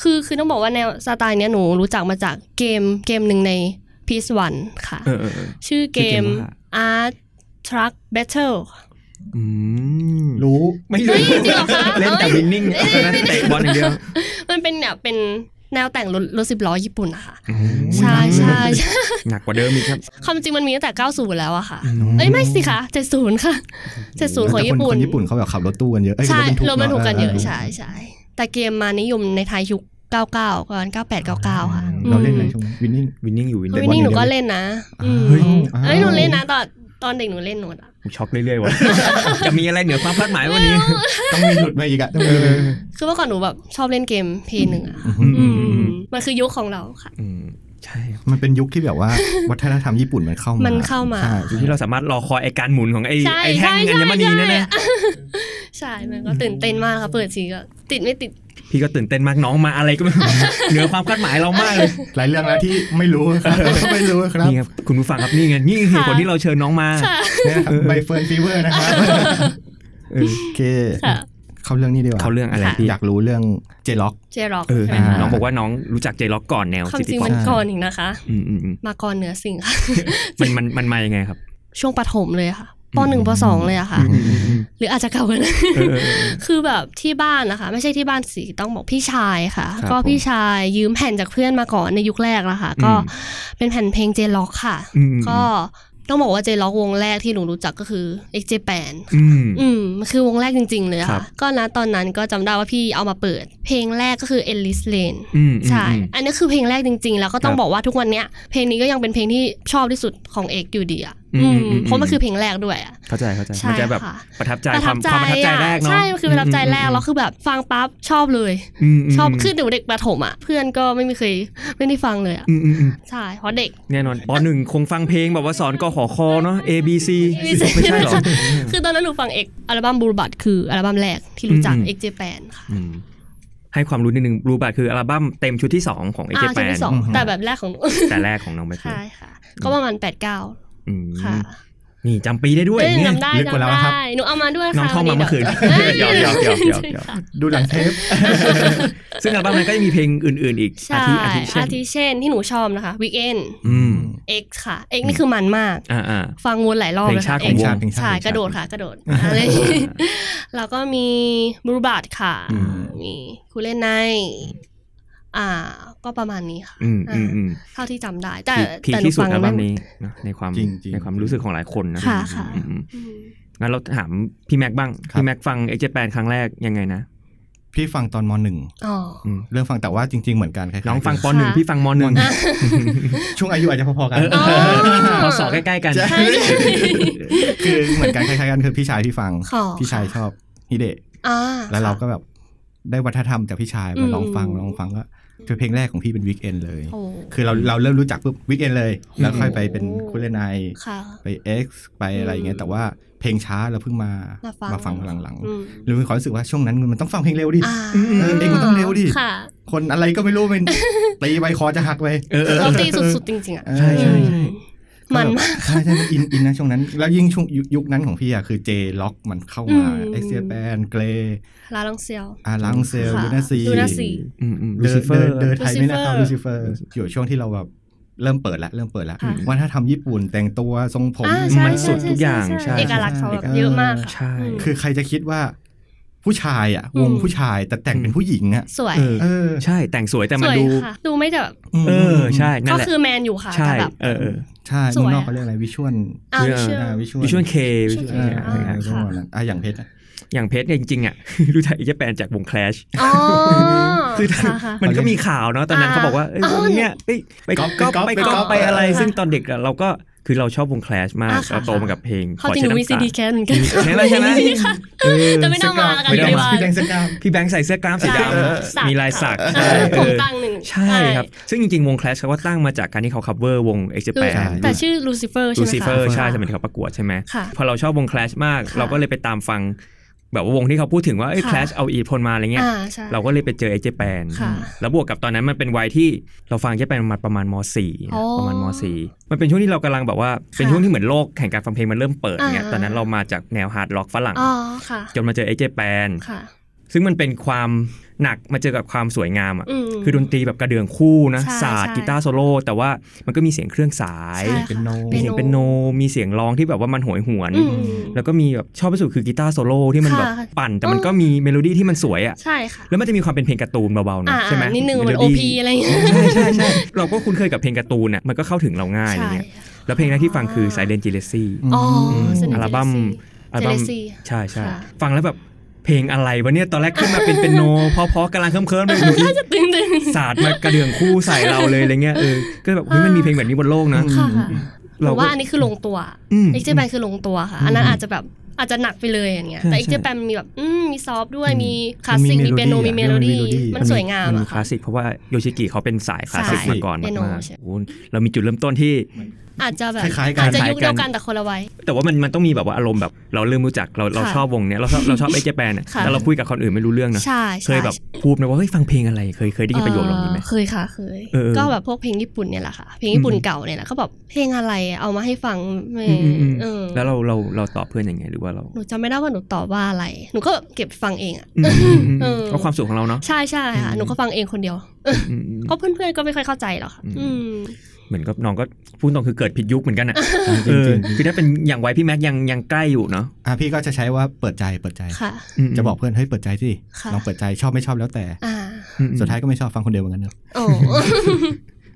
C: คือคือต้องบอกว่าแนวสไตล์เนี้ยหนูรู้จักมาจากเกมเกมหนึ่งใน PS One ค่ะ
A: เออเออเออ
C: ชื่อเก
A: ชื่อเก
C: ม
A: มว่า
C: Art Truck Battle
A: อืม
B: รู้
A: ไม่
C: เฮ้
A: รู้
C: ยจริงเหรอคะ
A: เล่นแต่
C: เอ้ย
A: วินนิ่งตอนนั้นเตะบอลอย่างเดียว
C: มันเป็นแบบเป็นแนวแต่งรถรถสิบล้อญี่ปุ่นนะคะ
A: อืม
C: ใช่ใช่ใช่
A: หนักกว่าเดิมอีกครับ
C: ความจริงมันมีตั้งแต่ 90 แล้วอะค่ะ
A: อืม
C: เอ้ยไม่สิคะ 70 ค่ะ 70 ของ
B: แต่
C: ญี่
B: คน
C: ปุ่น
B: คนญี่ปุ่นเขาแบบขับรถตู้กันเยอะเอ้ย
C: ใช่
B: รถบรรทุก
C: รถบรรทุกกันเยอะ
B: เนอะ
C: ใช่ใช่แต่เกมมานิยมในไทยยุค99ก่อน98 99 ค่ะ
B: เราเล่นอะไรช่วงนั้นวินนิ่ง
A: วินนิ่งอยู่วิน
C: เฮ้
A: เล่
C: ย
A: น
C: นี่หนู
A: บอล
C: ก็เล่นนะอืม
B: เฮ้ย
C: เอ้ยหนูเล่นนะตอน ตอนเด็กหนูเล่นหนูอะ
A: ช็อกเรื่อยๆว่ะจะมีอะไรเหนือความคาดหมายวันนี้
B: ต้องมีหลุดมาอีกอะต้องมี
C: คือเมื่อก่อนหนูแบบชอบเล่นเกมเพย์หนึ่งอะ
A: อืมอื
C: อื
A: มอืม
C: มมันคือยุคของเราค่ะ
A: อืมใช่
B: มันเป็นยุคที่แบบว่าวัฒนธรรมญี่ปุ่นมันเข้ามา
C: มั
B: มัน
C: เข้ามา
B: ใช่
A: ยุคที่เราสามารถรอคอยไอการหมุนของไอ
C: ใช่
A: ไอแท่ง
C: ใช่
A: อัญมณี
C: ใช่
A: นั่นนะ
C: ใช่ มันก็ตื่นเต้นมากค่ะ เปิดทีก็ติดไม่ติด
A: พี่ก็ตื่นเต้นมากน้องมาอะไรก็ไม่รู้เหนือความคาดหมายเรามากเลย
B: หลายเรื่องแล้วที่ไม่รู้ครับไม่รู้ครับ
A: นี่ครับคุณผู้ฟังครับนี่ไงนี่คือเหตุผลที่เราเชิญน้องมา
C: ค่ะ
B: เนี่ยครับใบเฟิร์นฟีเวอร์นะครับ
A: เออ
B: โอเค
C: ค่ะ
B: เข้าเรื่องนี้ดีกว่า
A: เขาเรื่องอะไร
C: ค่ะ
A: พี่
B: อยากรู้เรื่อง J-Rock J-Rock
C: เอ
A: อ
C: ใช่ไหม
B: อ่า
C: คะ
A: น้องบอกว่าน้องรู้จัก J-Rock ก่อนแนว City Pop
C: ความจริง
A: ป๊อ
C: มั
A: ป
C: นก่อนอีกนะคะ
A: อืมอืมอืม
C: มาก่อนเหนือสิ่งค่ะ
A: มันมันมันมายังไงครับ
C: ช่วงประถมเลยค่ะ ปหนึ่งปสองเลยอะค่ะ
A: อืมอืมอืม
C: หรืออาจจะเก่ากว่านั้น
A: เออเออเออ
C: คือแบบที่บ้านนะคะ ไม่ใช่ที่บ้านสิต้องบอกพี่ชายค่ะ
A: ครับ
C: ก็พี่ชายยืมแผ่นจากเพื่อนมาก่อนในยุคแรกแล้วค่ะ ก็
A: อืม
C: เป็นแผ่นเพลง J-Rock ค่ะ
A: อืมอืม
C: ก็ ต้องบอกว่าเจล็อกวงแรกที่หนูรู้จักก็คือ x j 8
A: อืม
C: อืมมันคือวงแรกจริง ๆ เลยอะ
A: ครั
C: ค่ะ
A: บ
C: ก็นะตอนนั้นก็จำได้ว่าพี่เอามาเปิด เพลงแรกก็คือ Ellis Lane
A: อืม
C: ใช่
A: อืม
C: อันนี้คือเพลงแรกจริง ๆ แล้วก็ต้อ
A: ค
C: ง
A: รับ
C: บอกว่าทุกวันเนี้ยเพลงนี้ก็ยังเป็นเพลงที่ชอบที่สุดของเอกอยู่ดีอะ
A: อืม
C: อืม
A: อืม
C: เพราะมันคือเพลงแรกด้วยอะ
A: เข้าใจเข้าใจ
C: ใช่
A: มันจะแบบ
C: ค่ะ
A: ประทับใจ
C: ประ
A: ค
C: ทั
A: วา
C: บ
A: ม
C: ใจ
A: ความประทับใจ
C: อะ
A: แรกเนาะ
C: ใช่มันคือประทับใจแรกแล้วคือแบบฟังปั๊บชอบเลย
A: อืมม
C: ชอบคือหนูเด็กประถมอะเพื่อนก็ไม่มีเคยไม่ได้ฟังเลยอะ
A: อืมอืมอืม
C: ใช่เพราะเด็ก
A: แน่นอนปหนึ่งคงฟังเพลงแบบว่าสอนกขอคอเนาะ A B C
C: ไม่ใช่
A: ไม่ใช่หรอ
C: คือตอนนั้นหนูฟังเอกอัลบั้มบูรบัตคืออัลบั้มแรกที่รู้จัก
A: อืม
C: เอกเจแปนค่ะ
A: อืมให้ความรู้นิดนึงรูบัตคืออัลบั้มเต็มชุดที่ 2 ของ a อ
C: อ่า
A: เจ
C: ชุ
A: แป
C: ด
A: น
C: ที่สองแต่แบบแรกของหนู
A: แต่แรกของน้องใบเฟิร์
C: ใช่
A: น
C: ค่ะ ก็ประมาณแปดเก้า
A: อืม
C: ค่ะ
A: นี่จำปีได้ด้วย
C: เอ้ย
A: เนี่ย
C: จำได้
B: ลึกกว่าเรา
C: จำ
B: นะครับ
C: ได้หนูเอามาด้วยค่ะ
A: น้องท่องมาเมื่อคืน
C: ดี๋ว
A: หยอกหยอกหยอกหยอกหยอก
C: ค่ะ
B: ดูหลังเทป
A: ซึ่งอัลบั้มนั้นก็จะมีเพลงอื่น ๆ อีกอา
C: ใช่
A: ทิอาทิเช่
C: อานทิเช่นที่หนูชอบนะคะ Weekend
A: อืม
C: X ค่ะ X นี่คือมันมาก
A: อ่าอ่า
C: ฟังวนหลายรอบ
A: เพลง
C: เลย
A: ชา
C: ค่ะ
A: ติของ
C: X
A: วง
B: เพลงชาติ
C: ใช่
B: เพลงชาติ
C: กระโดดค่ะ กระโดดอะไรอย่างงี้แล้วก็มีบรูบาทค่ะ
A: อืม
C: มีคูเล่นไนอ่า ก็ประมาณนี้ค่ะ
A: อืมอืมอืม
C: เท่าที่จำได้ แต่
A: พีค
C: แต่หนู
A: ที่สุด
C: ฟัง
A: อัลบั้ม
C: ไม่
A: นี้นะในความ
B: จริงจริง
A: ในความรู้สึกของหลายคนนะ
C: ค่ะค่ะ
A: อืมอืม
C: อืม
A: งั้นเราถามพี่แม็กบ้าง
B: ครับ
A: พี่แม็กฟังเอเจแปนครั้งแรกยังไงนะ
B: พี่ฟังตอนมหนึ่ง
C: อ๋อ
A: อืม
B: เรื่องฟังแต่ว่าจริง ๆ เหมือนกันคล้ายๆ
A: น้องฟังป
C: ค่ะ
A: หนึ่งพี่ฟังมหนึ่ง
B: ช่วงอายุอาจจะพอๆกัน
A: เออ
C: อ๋อ
A: พอสอใกล้ๆกัน
B: ใช่
C: ใช่ใช่
B: คือเหมือนกันคล้ายๆกันคือพี่ชายพี่ฟัง
C: ค่ะ
B: พี่ชายชอบฮิเดะ
C: อ่า
B: แล้วเราก็แบบได้วัฒนธรรมจากพี่ชาย
C: อื
B: มามลองฟังลองฟังก็ คือเพลงแรกของพี่เป็นวิกเอนเลย
C: โอ้
B: คือเราเราเริ่มรู้จักปุ๊บวิกเอนเลย แล้ว
C: อืม
B: ค่อยไปเป็นคุเลนาย
C: ค่ะ
B: ไป X ไปอะไรอย่างเงี้ยแต่ว่าเพลงช้าเราเพิ่งมา
C: มาฟัง
B: ฟังหลัง
C: อืม
B: ๆหรือมีความรู้สึกว่าช่วงนั้นมันต้องฟังเพลงเร็วดิ
C: อ่า
B: เออเองมันต้องเร็วดิ
C: ค่ะ
B: คนอะไรก็ไม่รู้มันตีใบคอจะหักไป
A: เออเออ
C: เราตีสุดๆจริงๆอะ
B: ใช่ใช่
A: ใช่
C: มันมาก
B: ใช่ใช่มันอินอินนะช่วงนั้น แล้วยิ่งช่วงยุคยุคนั้นของพี่อะคือ J-Rock มันเข้ามา
C: อืม
B: X Japan Glay L'Arc-en-Ciel L'Arc-en-Ciel
C: ค่ะ Luna Sea Luna Sea
A: อืมอืม
B: เด
A: ลู
B: อ
A: ซิเฟอ
B: เดอ
A: ร์
B: เดอไทยไม่น่าเข้า
C: Lucifer
B: ลูซิเฟอร์อยู่ช่วงที่เราแบบเริ่มเปิดละเริ่มเปิดละ
C: ค่ะ
B: ว่าถ้าทำญี่ปุ่นแต่งตัวทรงผม
C: อ่าใช่
A: มันสุด
C: ใช่
A: ทุกอย่างใช่
C: เอกลักษณ์เขาแบบ
B: ใช่
C: เยอะมากค่ะ
A: ใช่
C: อืม
B: คือใครจะคิดว่า ผู้ชายอะ วง
C: อืม
B: ผู้ชายแต่แต่งเป็นผู้หญิงอะ
C: สวย
A: เออ
B: เออ
A: ใช่แต่งสวยแต่
C: ส
A: มัน
C: วย
A: ดู
C: ค่ะดูไม่แบบ
A: เออใช่นั่น
C: ก็
A: แหละ
C: คือแมนอยู่ค่ะ
A: ใช่
C: แต่แบบ
A: เออเออ
B: ใช่
C: สวย
B: เมืองนอก
C: อะ
B: เขาเรียกอะไรวิชวล
C: อ่า
A: เออ
C: เชื่อ
B: วิชวล
A: วิชวลเควิชวล
C: เอ
B: เอ
C: อ
B: อ
C: อ่า
B: วิชวลนั้นอะอย่างเพชรอะ
A: อย่างเพชรเนี่ยจริงๆอะรู้จักอีจแปนจากวง Clash
C: อ๋อ
A: คือ
C: ค่ะค่ะ
A: มันก็มีข่าวเนาะตอนนั้น
C: อ่า
A: เขาบอกว่าเอ้ยว
C: อ๋อง
A: เนี่ยเอ้ยไป
B: ก๊
A: ก๊
B: อ
A: อ
B: ป
A: ป
B: ไป
A: ไป
B: ก๊อป
A: ก๊อปไปอะไร
C: ค่ะ
A: ซึ่งตอนเด็กอะเราก็ คือเราชอบวง Clash มาก
C: อ่าค่ะ
A: เราโตมากับเพลง
C: เขาจริงหนูมีซีดีแคสเหมือนกัน
A: ใช่ไหมใช่ไหมเออ
C: แต่ไม่ได้เอามาแล้วกัน
A: ไม่ได้เอามา
C: เดี๋ยว
B: พี่แดงเสื้อกล้าม
A: พี่แบงค์ใส่เสื้อกล้ามสีด
C: สักำ
A: มีลายสัก
C: ค่ะ
A: ใช่
C: ผ
A: เอ
C: ม
A: อ
C: ตั้งหนึ่ง
A: ใช่ครับ ซึ่งจริงๆ วง Clash เขาก็ตั้งมาจากการที่เขา cover วง x
C: คือ
A: 8
C: แต่ชื่อลูซิเฟอร์ใช่
A: ลู
C: ไหม
A: ซิเฟอ
C: คะ
A: ร์ใช่สมัยที่เขาประกวดใช่ไหม
C: ค่ะ
A: พอเราชอบวง Clash มาก
C: ค่ะ
A: เราก็เลยไปตามฟัง แบบว่าวงที่เขาพูดถึงว่าเอ้ย
C: ค่ะ
A: Clash เอา influence มาอะไรเงี้ย
C: อ่าใช่
A: เราก็เลยไปเจอ X Japan
C: ค่ะ
A: แล้วบวกกับตอนนั้นมันเป็นวัยที่เราฟัง X Japan มาประมาณม
C: อ๋อ
A: .4 ประมาณม .4 มันเป็นช่วงที่เรากำลังแบบว่าเป็น
C: ค่ะ
A: ช่วงที่เหมือนโลกแห่งการฟังเพลงมันเริ่มเปิดเงี้ย
C: อ่า
A: ตอนนั้นเรามาจากแนว hard rock ฝรั่ง
C: อ๋อค่ะ
A: จนมาเจอ X Japan
C: ค่ะ
A: ซึ่งมันเป็นความหนักมาเจอกับความสวยงามอะ
C: อืม
A: คือดนตรีแบบกระเดื่องคู่นะ
C: ใช่
A: ศาสตร์
C: ใช่
A: กีตาร์โซโล่แต่ว่ามันก็มีเสียงเครื่องสาย
C: ใช่
B: เปียโน
A: มีเสียงเปียโนมีเสียงร้องที่แบบว่ามันโหยหวน
C: อืม
A: แล้วก็มีแบบชอบที่สุดคือกีตาร์โซโล่ที่มันแบบ
C: ค่ะ
A: ปั่น แต่มันก็มีเมโลดี้ที่มันสวยอะ
C: ใช่ค่ะ
A: แล้วมันจะมีความเป็นเพลงการ์ตูนเบาๆ
C: อ่า
A: นะใช่ไหม
C: นิดนึงเหมือน
A: โล
C: โอ
A: ดี้
C: OP อะไรอย่างเงี้ย
A: ใช่ใช่ใช่เราก็คุ้นเคยกับเพลงการ์ตูนอะมันก็เข้าถึงเราง่ายอะไร
C: ใช่
A: เงี้ยแล้วเพลงแรกที่ฟังคือ Silent Jealousy
C: อ๋อ
A: ม
C: สนิท
A: อัลบั้มอัลบั้ม
C: Jealousy
A: ใช่ใช่
C: ค่ะ
A: ฟังแล้วแบบ เพลงอะไรวะเนี่ยตอนแรกขึ้นมาเป็นเปียโนเพราะๆกำลังเคลิ้มๆเลยอยู่ดี
C: ตึงตึง
A: ศาสตร์มากระเดื่องคู่ใส่เราเลยอะไรเงี้ยเออก็แบบเฮ้ยมันมีเพลงแบบนี้บนโลกนะ
C: ค่ะห
A: รือเราก็
C: ว่าอันนี้คือลงตัว
A: อืม
C: X Japan คือลงตัวค่ะ อันนั้นอาจจะแบบอาจจะหนักไปเลยอย่างเงี้ย
A: ใช่
C: แต่เอ็กเจ
A: ใช่
C: มีแบบอืมมี soft ด้วย
A: อืม
C: มีคลาสสิก
B: มันมี
C: มีเปียโน
B: melody
C: มีเมโลดี้
B: อะ
C: มันสวยงาม
A: มันมี
C: อะ
A: คลา
C: ค่ะ
A: สสิกเพราะว่าโยชิกิเขาเป็นสายคลาสสิก
C: ใช่
A: มาก่อน
C: เปียโน
A: มาก
C: ใช่
A: ๆโอ้เรามีจุดเริ่มต้นที่
C: อาจจะแบบ
B: คล้ายๆกัน
C: อาจจะ
A: คล้ายๆ
C: ยุคเดียว
A: กั
C: กันนแต่คนละวัย
A: แต่ว่ามันมันต้องมีแบบว่าอารมณ์แบบเราเริ่มรู้จักเราเรา
C: ค่ะ
A: ชอบวงเนี้ยเราชอบเราชอบ X Japan
C: ค่ะ
A: แต่เราคุยกับคนอื่นไม่รู้เรื่องนะ
C: ใช่
A: เค
C: ใช่
A: แบบพูดไหมว่าเฮ้ยฟังเพลงอะไรเคยเคยได้ยินประโยคเหล่านี้ไหม
C: เออเคยค่ะเคย
A: เออเออ
C: ก็แบบพวกเพลงญี่ปุ่นเนี่ยแหละค่ะเพลงญี่ปุ่น
A: อืม
C: เก่าเนี่ยแหละก็แบบเพลงอะไรเอามาให้ฟังไม่
A: อืมอืมอืม
C: เออ
A: แล้วเราเราเราตอบเพื่อนยังไงหรือว่าเรา
C: หนูจำไม่ได้ว่าหนูตอบว่าอะไร หนูก็เก็บฟังเองอะ
A: อืมอืมอืม
C: เออ
A: ก็ความสุขของเราเนาะ
C: ใช่ใช่ค่ะ
A: อืม
C: หนูก็ฟังเองคนเดียว
A: อืมอืม
C: ก็เพื่อนๆก็ไม่ค่อยเข้าใจหรอกค่ะ
A: อืม
C: อืม
A: เหมือนกับน้องก็พูดตรงคือเกิดผิดยุคเหมือนกันอะ
B: จ
A: เอ
B: ริง
A: อ
B: จริง
A: คือถ้าเป็นอย่างไว้พี่แม็กยังยังใกล้อยู่เนาะ
B: อะพี่ก็จะใช้ว่าเปิดใจเปิดใจ
C: ค่ะ
A: อืม
B: จะบอกเพื่อนเฮ้ยเปิดใจสิ
C: ค่ะ
B: ลองเปิดใจชอบไม่ชอบแล้วแต่
C: อ่า
A: อืมอืม
B: สุดท้ายก็ไม่ชอบฟังคนเดียวเหมือนกันเนอะ
C: โอ้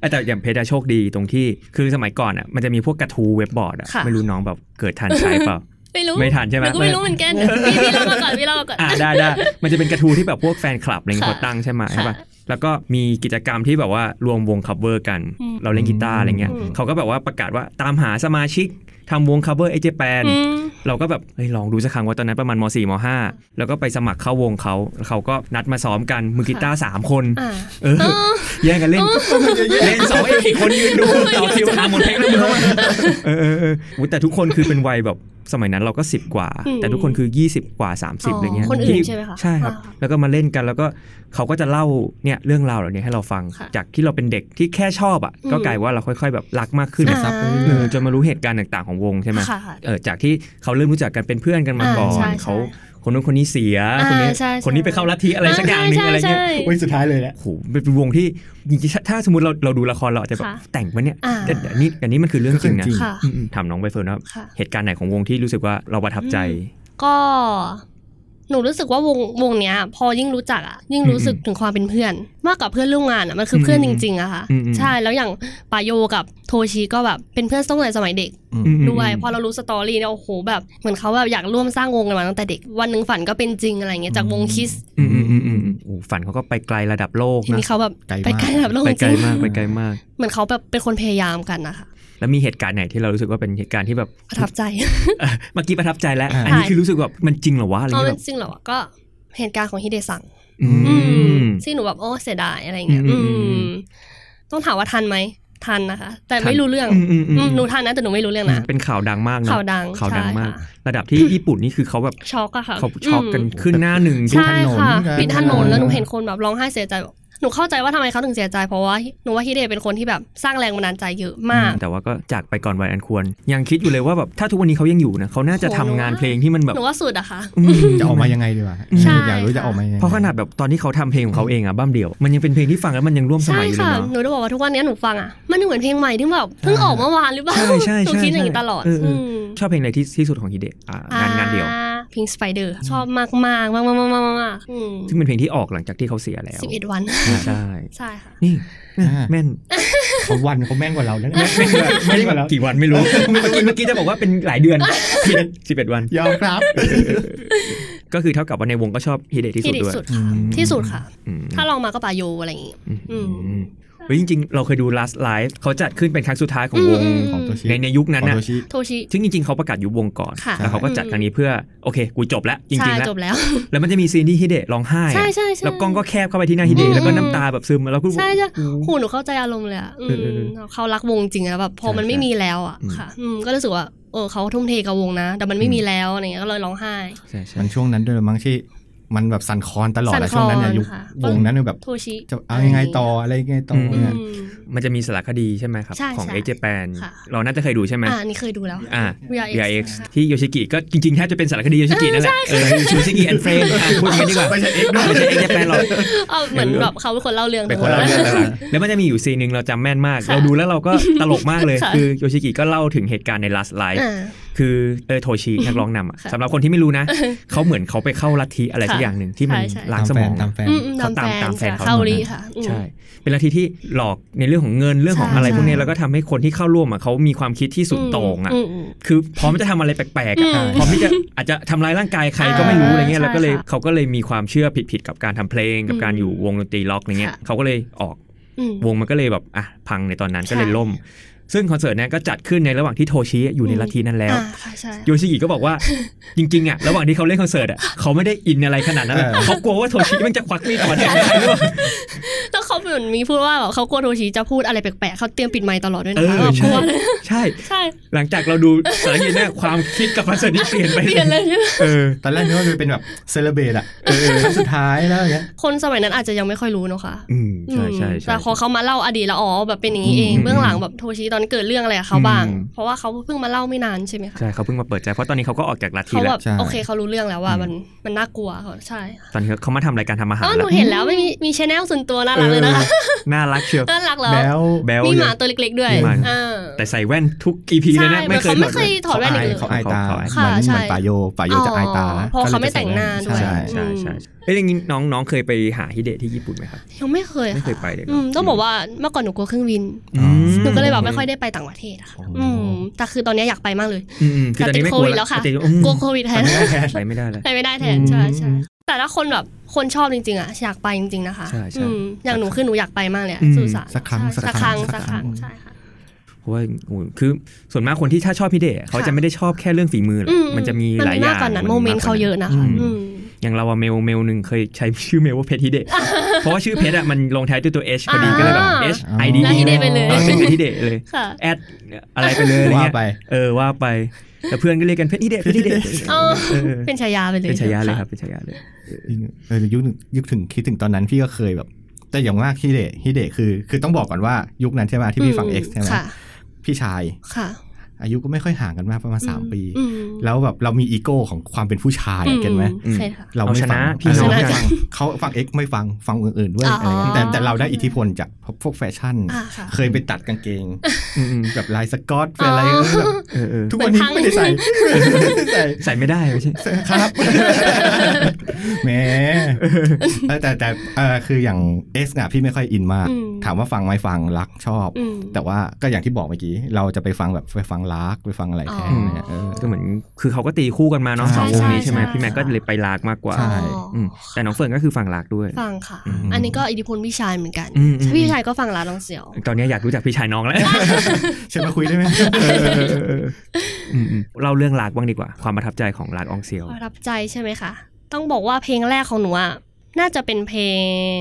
A: เอ้ยแต่อย่างเพชรอะโชคดีตรงที่คือสมัยก่อนอะมันจะมีพวกกระทู้เว็บบอร์ดอะ
C: ค่ะ
A: ไม่รู้น้องแบบเกิดทันใช้เปล่า
C: ไม่รู้
A: ไม่ทันใช่ไหม
C: หนูก็ไม่รู้เหมือนกันพี่พี่เล่ามาก่อนพี่เล่ามาก่อน
A: อ่าได้ได้มันจะเป็นกระทู้ที่แบบพวกแฟนคลับอะไรเงี้ย
C: ค่ะ
A: เขาตั้งใช่ไหม
C: ค่ะ
A: ใช่ป่ะแล้วก็มีกิจกรรมที่แบบว่ารวมวง cover กัน
C: อืม
A: เราเล่นกีตาร์อะไรเงี้ย
C: อืม
A: เขาก็แบบว่าประกาศว่าตามหาสมาชิกทำวง cover X Japan อื
C: ม
A: เราก็แบบเฮ้ยลองดูสักครั้งว่าตอนนั้นประมาณม .4 ม .5 แล้วก็ไปสมัครเข้าวงเขาแล้วเขาก็นัดมาซ้อมกันมือกีตาร์สามคน
C: อ่า
A: เออแย่งกันเล่นเล่นสองเอกอีกคนยืนดูต่อคิวหาหมดเพลงแล้วมึงเข้ามาเออเออเอออุ๊ยแต่ทุกคนคือเป็นวัยแบบ สมัยนั้นเราก็ 10 กว่า
C: อืม
A: แต่ทุกคนคือ 20 กว่า 30อะไรเงี้ย
C: คนอื่น
A: ที่
C: ใช่ไหมคะ
A: ใช่ครับ
C: อ่า
A: แล้วก็มาเล่นกันแล้วก็เขาก็จะเล่าเนี่ยเรื่องราวเหล่านี้ให้เราฟัง
C: ค่ะ
A: จากที่เราเป็นเด็กที่แค่ชอบอะ
C: อืม
A: ก็กลายว่าเราค่อย ๆ แบบรักมากขึ้น
C: อ่า
B: ซับไป
A: เออ
B: เรื่
A: อยจนมารู้เหตุการณ์ต่างๆของวงใช่ไหม
C: ค่ะค่ะ
A: เออจากที่เขาเริ่มรู้จักกันเป็นเพื่อนกันมา
C: อ่า
A: ก่อ
C: ใช่
A: น
C: ใช่
A: เขา คนนู้นคนนี้เสีย
C: อ่า
A: คนนี้
C: ใช่ใช่
A: คนนี้ไปเข้าลัทธิอะไรสักอย่างหนึ่ง
C: ใช่
A: อะไรเงี้ย
C: ใช่
B: ๆโอ้ยสุดท้ายเลยแหละ
A: โอ้โหเป็นวงที่จริงๆถ้าสมมติเราเราดูละครเราอาจจะแบบ
C: ค่ะ
A: แต่งมาเนี่ย
C: อ่า
A: แต่แต่อันนี้อันนี้มันคือเรื่องจริงนะ
B: จริง
C: ค่ะ
A: อืมๆถามน้องใบเฟิร์นว่า
C: ค่ะ
A: เหตุการณ์ไหนของวงที่รู้สึกว่าเราประทับใจ
C: ก็ หนูรู้สึกว่าวงวงเนี้ย พอยิ่งรู้จักอะยิ่งรู้สึกถึงความเป็นเพื่อน มากกว่าเพื่อนร่วมงานอะมันคือเพื่อน
A: อื
C: จ
A: ม
C: ริงๆอะค่ะ
A: อืมอืม
C: ใช่แล้วอย่างปาโยกับโทชิก็แบบเป็นเพื่อนตั้งแต่สมัยเด็ก
B: อืม
A: อืม
C: ด้วยพอเรารู้สตอรี่เนี่ยโอ้โหแบบเหมือนเขาแบบอยากร่วมสร้างวงกันมาตั้งแต่เด็กวันหนึ่งฝันก็เป็นจริงอะไรเงี้ยจากวงคิส
A: อืมอืมอืมอืมอืมโอ้ฝันเขาก็ไปไกลระดับโลก
C: ที
A: นะ
C: นี้เขาแบบ
B: ไกลมาก
C: ไปไกลแบบโลก
A: ไป
C: จ
A: ไกล
C: ริง
A: มากไปไกลมาก
C: เหมือนเขาแบบเป็นคนพยายามกันนะคะ
A: แล้วมีเหตุการณ์ไหนที่เรารู้สึกว่าเป็นเหตุการณ์ที่แบบ
C: ประทับใจ
A: เอ่อเมื่อกี้ประทับใจแล้ว
B: อ่า
A: อันนี้คือรู้สึกแบบมันจริงเหรอวะอะไร
C: เอา
A: เงี้ย
C: เป็
A: แบ
C: น
A: บ
C: จริงเหรอวะก็เหตุการณ์ของฮิเดซัง
A: อื
C: อื
A: ม
C: ซึ่งหนูแบบโอ้เสียดายอะไรเงี้ย
A: อื
C: อื
A: มอืมอืม
C: มต้องถามว่าทันไหมทันนะคะ แต่
A: ทัน
C: ไม่รู้เรื่อง
A: อืมอืมอืม
C: อืมหนูทันนะแต่หนูไม่รู้เรื่องนะ
A: เป็นข่าวดังมากนะ
C: ข่าวดัง
A: ข่าวดัง
C: ใช่
A: มาก
C: ค่ะ
A: ระดับที่ญี่ปุ่นนี่คือเขาแบบ
C: ช็อกอะค่ะ
A: เขาช็อกกัน
C: ม
A: ขึ้นหน้าหนึ่งทุก
C: ใช่
B: ถนน
C: ค่ะ
B: กัน
C: ปิดถนนแล้วหนูเห็นคนแบบร้องไห้เสียใจแบบ หนูเข้าใจว่าทำไมเขาถึงเสียใจ เพราะว่าหนูว่าฮิเดะเป็นคนที่แบบสร้างแรงบันดาลใจเยอะมาก
A: แต่ว่าก็จากไปก่อนวัยอันควร ยังคิดอยู่เลยว่าแบบถ้าทุกวันนี้เขายังอยู่นะเขาน่าจะทำงานเพลงที่มันแบบ
C: หนูว่าสุดอะค่ะ
A: อืม
B: จะออกมายังไงดีวะ
C: ใช่
B: อยากรู้จะออกมายังไง
A: เพราะขนาดแบบตอนที่เขาทำเพลงของเขาเองอะบ้ามเดี่ยว มันยังเป็นเพลงที่ฟังแล้วมันยังร่วมส
C: ใช่
A: มัยอยู่เลย
C: ค่ะ
A: เนาะ
C: หนูจะบอกว่าทุกวันนี้หนูฟังอะมันเหมือนเพลงใหม่ที่แบบเพิ่งออกเมื่อวานหรือเปล่า
A: ใช่ใช่
C: หนู
A: ใช่
C: คิดอย่างนี้ตลอด
A: เออเออ
C: ม
A: ชอบเพลงอะไรที่ที่สุดของฮิเดะอ่างานงานเดียว
C: พิงสไปเดอร์ชอบมากมากมากมากมากมากมากอืม
A: ซึ่งเป็นเพลงที่ออกหลังจากที่เขาเสียแล้ว
C: สิบเอ็ดวัน
A: ใช่
C: ใช่ค่ะ
A: นี่แม่น
B: เขาวันเขาแม่นกว่าเรานะ
A: ไม่ไม่ไม่กว่ากี่วันไม่รู้เมื่อกี้เมื่อกี้จะบอกว่าเป็นหลายเดือนผิดสิบเอ็ดวัน
B: ยอมครับ
A: ก็คือเท่ากับว่าในวงก็ชอบฮิเดะที่สุ
C: ที่
A: ด
C: ดี
A: ด้วย
C: สุดค่ะ
B: อืม
C: ที่สุดค่ะ
A: อืม
C: ถ้าลองมาก็ปาโยอะไรอย่างงี้
A: อืม
C: อืม
A: เฮ้ยจริงๆ เราเคยดู last live เขาจัดขึ้นเป็นครั้งสุดท้ายของวง
C: อืม
B: ของตัวชิ
A: ในในยุคนั้น
B: ของ
A: น่ะ
B: ตัวชิ
C: โทชิ
A: ซึ่งจริงๆ เขาประกาศยุบวงก่อน
C: ค่ะ
A: แล้วเขาก็จัดครั้งนี้เพื่อ โอเค กูจบแล้วจ
C: ใช่
A: ริงๆแล้ว
C: จบแล้ว
A: แล้วมันจะมีซีนที่ฮิเดะร้องไห้อะ
C: ใช่ใช่ใช่
A: แล้วกล้องก็แคบเข้าไปที่หน้าฮิเดะ
C: อืม
A: แล้วก็น้ำตาแบบซึมแล้วก็
C: ใช่ใช่
A: อืม
C: โหหนูเข้าใจอารมณ์เลยอะอื
A: เออเออ
C: มเขารักวงจริงอะแบบพอ
A: ใช่
C: มันไม่
A: ใช่
C: มีแล้วอะ
A: อืม
C: ค่ะอืมก็รู้สึกว่าเออเขาทุ่มเทกับวงนะ แต่มันไม่มีแล้วอะไรเงี้ยก็เลยร้องไห้
A: ใช่ใช่
B: มันช่วงนั้นด้วยมั้งที่ มันแบบสั่นคลอนตลอดอะสั่น
C: คลอน
B: ช่วงนั้นเนี่ยยุควงค่ะนั้นเนี่ยแบบ
C: โทชิ
B: จะเอายังไงต่ออะไรยังไงต่อ
C: อืม
B: เนี่ยั
A: นจะมีสารคดีใช่ไหมครับ
C: ใช่
A: ของ
C: ใช่
A: เอ็กเจแปน
C: ค่ะ
A: เราน่าจะเคยดูใช่ไหม
C: อ่านี่เคยดูแล้ว
A: อ่า
C: VRX
A: VRX
C: ค่ะ
A: ที่โยชิกิก็จริงๆแทบจะเป็นสารคดีโยชิกินั่นแหละเออโยชิกิ and friends พูดอย่างนี้ดีกว่า
B: ไม่ใช่ X ด้วย
A: ไม่ใช่ X Japan หรอก
C: เออเหมือนแบบเขาเป็นคนเล่าเรื่อง
A: เป็นคนเล่าเรื่องต่างๆแล้วมันจะมีอยู่ซีนหนึ่งเราจำแม่นมาก
C: ค่ะ
A: เราดูแล้วเราก็ตลกมากเลย
C: ค่ะ
A: คือโยชิกิก็เล่าถึงเหตุการณ์ใน last live
C: อ่า
A: คือเออโทชินักร้องนำอะ
C: ค่ะ
A: สำหรับคนที่ไม่รู้นะ เขาเหมือนเขาไปเข้าลัทธิอะไรสัก
C: ค่ะ
A: อย่างหนึ่งที่มัน
C: ใช่ใช่
A: ล้างสมอง
B: ตามแฟน
C: อืมอืม
A: เขาตาม
C: ตา
A: ตาม
C: ม
A: แฟ
C: แฟ
A: น
C: น
A: เขา
C: เขาลีค่ะอืม
A: ใช่เป็นลัทธิที่หลอกในเรื่องของเงินเรื่องของ
C: ใช่
A: อะไรพวกนี้
C: ใช่
A: แล้วก็ทำให้คนที่เข้าร่วมอะเขามีความคิดที่สุดโต่งอะ
C: อืมอืม
A: คือพร้อมจะทำอะไรแปลกๆอะ
C: อืม
A: พร้อมที่จะอาจจะทำร้ายร่างกายใครก็ไม่รู้
C: อ่า
A: อะไรเงี้ยแล้วก็เลย
C: ใช่ค่ะ
A: เขาก็เลยมีความเชื่อผิดๆกับการทำเพลงกับ
C: อืม
A: การอยู่วงดนตรีล็อกอะไรเงี้ย
C: ค่ะ
A: เขาก็เลยออก
C: อืม
A: วงมันก็เลยแบบอะพังในตอนนั้นก็เลย
C: ใช่
A: ล่ม ซึ่งคอนเสิร์ตเนี้ยก็จัดขึ้นในระหว่างที่โทชิอยู่ในลัทธินั้นแล้ว
C: อ่าค่ะใช่
A: โยชิกิก็บอกว่าจริงๆอะระหว่างที่เขาเล่นคอนเสิร์ตอะเขาไม่ได้อินอะไรขนาดนั้นอะ
B: เออ
A: เขากลัวว่าโทชิมันจะควักมีดออกมาแทงใครหรือเปล่า
C: แล้วเขาเหมือนมีพูดว่าแบบเขากลัวโทชิจะพูดอะไรแปลกๆเขาเตรียมปิดไมค์ตลอดด้วย
A: เออ
C: นะคะแบบ
A: ใช่ก
C: ลัวเลย
A: ใช่
C: ใช่
A: หลังจากเราดูสารคดีเนี่ยความคิดกับคอนเสิร์ตนี้เปลี่ยนไป
C: เปลี่ยนเลยใช่ไหม
A: เออ
B: ตอนแรกนึกว่าจะเป็นแบบ celebrate อะครั้งสุดท้ายแล้วอย่างเงี้ย
C: คนสมัยนั้นอาจจะยังไม่ค่อยรู้เนอะค่ะ
A: อืมใช่ใช่
C: อืม
A: ใช่
C: แต่พอเขามาเล่าอดีตแล้วอ๋อแบบเป็นอย่างนี้เอง
A: อืม
C: เบื้องหลังแบบโทชิตอนเกิดเรื่องอะไรกับเขาบ้าง
A: อืม
C: เพราะว่าเขาเพิ่งมาเล่าไม่นานใช่ไหมคะ
A: ใช่เขาเพิ่งมาเปิดใจเพราะตอนนี้เขาก็ออกจากลัทธิ
C: เขา
A: แล้
C: แบ
A: ว
C: บ
B: ใช่
C: โอเคเขารู้เรื่องแล้วว่า
A: อืม
C: มันมันน่ากลัวเขาใช่
A: ตอนนี้เขามาทำรายการทำอาหาร
C: อ๋อห
A: แล้
C: นู
A: ว
C: เห็นแล้วไม่มีมีชแนลส่วนตัวน่ารักเลยนะคะ
A: น่ารักเชียว
C: น่ารักแล้ว
B: แล้ว
A: แบล
C: มี
A: เล
C: หมายตัวเล็กๆด้วย
A: มีหมา
C: อ่า
A: แต่ใส่แว่นทุกอีพีเลยนะ
C: ใช่
A: ไม่เคย
C: เขาไม่เคยถอดแว่นอีกเลย
B: เขาอายตา
A: เขา
B: เห
A: อาย
B: มือน
C: ค่ะใช่
B: เหมือนปาโยปาโยจะอายตา
C: อ๋อเพราะเขาไม่แต่งหน้าด้วย
B: ใช่
A: ใช่ใช่เอ้ยอย่างนี้น้องน้องเคยไปหาฮิเดะที่ญี่ปุ่นไหมครับ
C: ยังไม่เคย
A: ไม่เคย
C: ค่ะ
A: ไปเลยเหรอ
C: อืมต้องบอกว่าเมื่อก่อนหนูกลัวเครื่องบิน
B: อืม
C: หนูก็เลยแบบไม่ค่อยได้ไปต่างประเทศอะค่ะ
B: อ๋ออื
C: อืมแต่คือตอนนี้อยากไปมากเลย
A: อืมอืมคือตอนนี้ไม่กลัว
C: แต่ติดโควิดแล้วค่ะ
A: ติดอืม
C: กลัวโควิดแทน
A: ไปไม่ได้แล้ว
C: ไปไม่ได้แทนใช่ใช่แต่ถ้าคนแบบคนชอบจริงๆอะอยากไปจริงๆนะคะ
A: ใช่ใช่
C: อืมอย่างหนูคือหนูอยากไปมากเลยอะ
A: อืม
C: สุสาน
B: สักครั้ง
C: ใช่
B: สั
C: สั
B: ก
C: ก
B: ค
C: ค
B: รั้
C: รั้
B: ง
C: ง
B: สั
C: สั
B: ก
C: ก
B: ค
C: ค
B: รั้
C: รั้
B: ง
C: งใช่ค่ะ
A: เพราะว่าโอ้โหคือส่วนมากคนที่ถ้าชอบฮิเดะเขาจะไม่ได้ชอบแค่เรื่องฝีมือหรอก
C: อื
A: มันจะมีหลายอย่าง
C: มากกว่านั้นโมเมนต์เขาเยอะนะคะ
A: อืม
C: อืม
A: อย่างเราอะเมลเมลหนึ่งเคยใช้ชื่อเมลว่าเพชรฮิเดะเพราะว่าชื่อเพชรอะมันลงท้ายด้วยตัว H พอดีก็เลยแบบ
C: อ่า
A: H I D
C: แล้ว
A: E
C: ฮิเดะไปเลย
A: ออเป็นเพชรฮิเดะเลย
C: ค่ะ
A: แอดอะไรไปเลยอะไร
B: ว่า
A: เงี้ย
B: ไป
A: เออว่าไปแต่เพื่อนก็เรียกกันเพชรฮิเดะเพชรฮิเดะ
C: เออ
A: เออ
C: เป็นฉายาไปเลย
A: เป็นฉายาเลยครับเป็นฉายาเลย
B: เออยุคหนึ่งยุคถึงคิดถึงตอนนั้นพี่ก็เคยแบบ แต่อย่างมากฮิเดะฮิเดะคือ คือต้องบอกก่อนว่ายุคนั้นใช่ไหมที่พี่ฟัง X ใช่ไหม
C: ค่ะ
B: พี่ชาย
C: ค่ะ
B: อายุก็ไม่ค่อยห่างกันมากประมาณสามปี
C: อืม
B: แล้วแบบเรามีอีโก้ของความเป็นผู้ชายอะเก็ตไหม
C: อืใช่ค่ะ
B: เราไม่
A: เอาช
B: ฟั
A: นะ
B: ง
A: พี่น้อง
B: เไม่
C: กัน
B: ฟังเขาฟัง X ไม่ฟังฟังอื่นๆด้วย
C: อ๋ออ
B: อะไรเงี้ยแต่แต่เราได้อิทธิพลจากพวกแฟชั่น
C: อ่าค่ะ
B: เคยไปตัดกางเกง
A: อืมอืม
B: แบบลายสกอตเป็นอะไรก็แบบ
A: เออเออ
B: ทุกวันนี้ไม่ได้ใส่ไม่ได้ใส่
A: ใส่ไม่ได้ไม่ใช่
B: ครับแหมเออแต่แต่เออคืออย่าง X อะพี่ไม่ค่อยอินมาก
C: อืม
B: ถามว่าฟังไหมฟังรักชอบ
C: อืม
B: แต่ว่าก็อย่างที่บอกเมื่อกี้เราจะไปฟังแบบไปฟังรักไปฟังอะไรแทนเนี่ยเออ
A: ก็เหมือนคือเขาก็ตีคู่กันมาเนาะ
B: ใช่
A: สองวงนี้
C: ใช่
A: ใช่ไหม
C: ใช่
A: พี่แม็กก็เลยไปลากมากกว่า
B: ใช่
A: อืมแต่น้องเฟิร์นก็คือฝั่งลากด้วย
C: ฟังค่ะ
A: อืม
C: อันนี้ก็อิทธิพลพี่ชายเหมือนกัน
A: อืมอืม
C: พี่ชายก็ฟังร้านน้องเสียว
A: ตอนนี้อยากรู้จักพี่ชายน้องแล้ว
B: เชิญมาคุยได้ไหม
A: อืมอืมเล่าเรื่องลากบ้างดีกว่า ความประทับใจของลากอองเซียว
C: ประทับใจใช่ไหมคะต้องบอกว่าเพลงแรกของหนูอะ น่าจะเป็นเพลง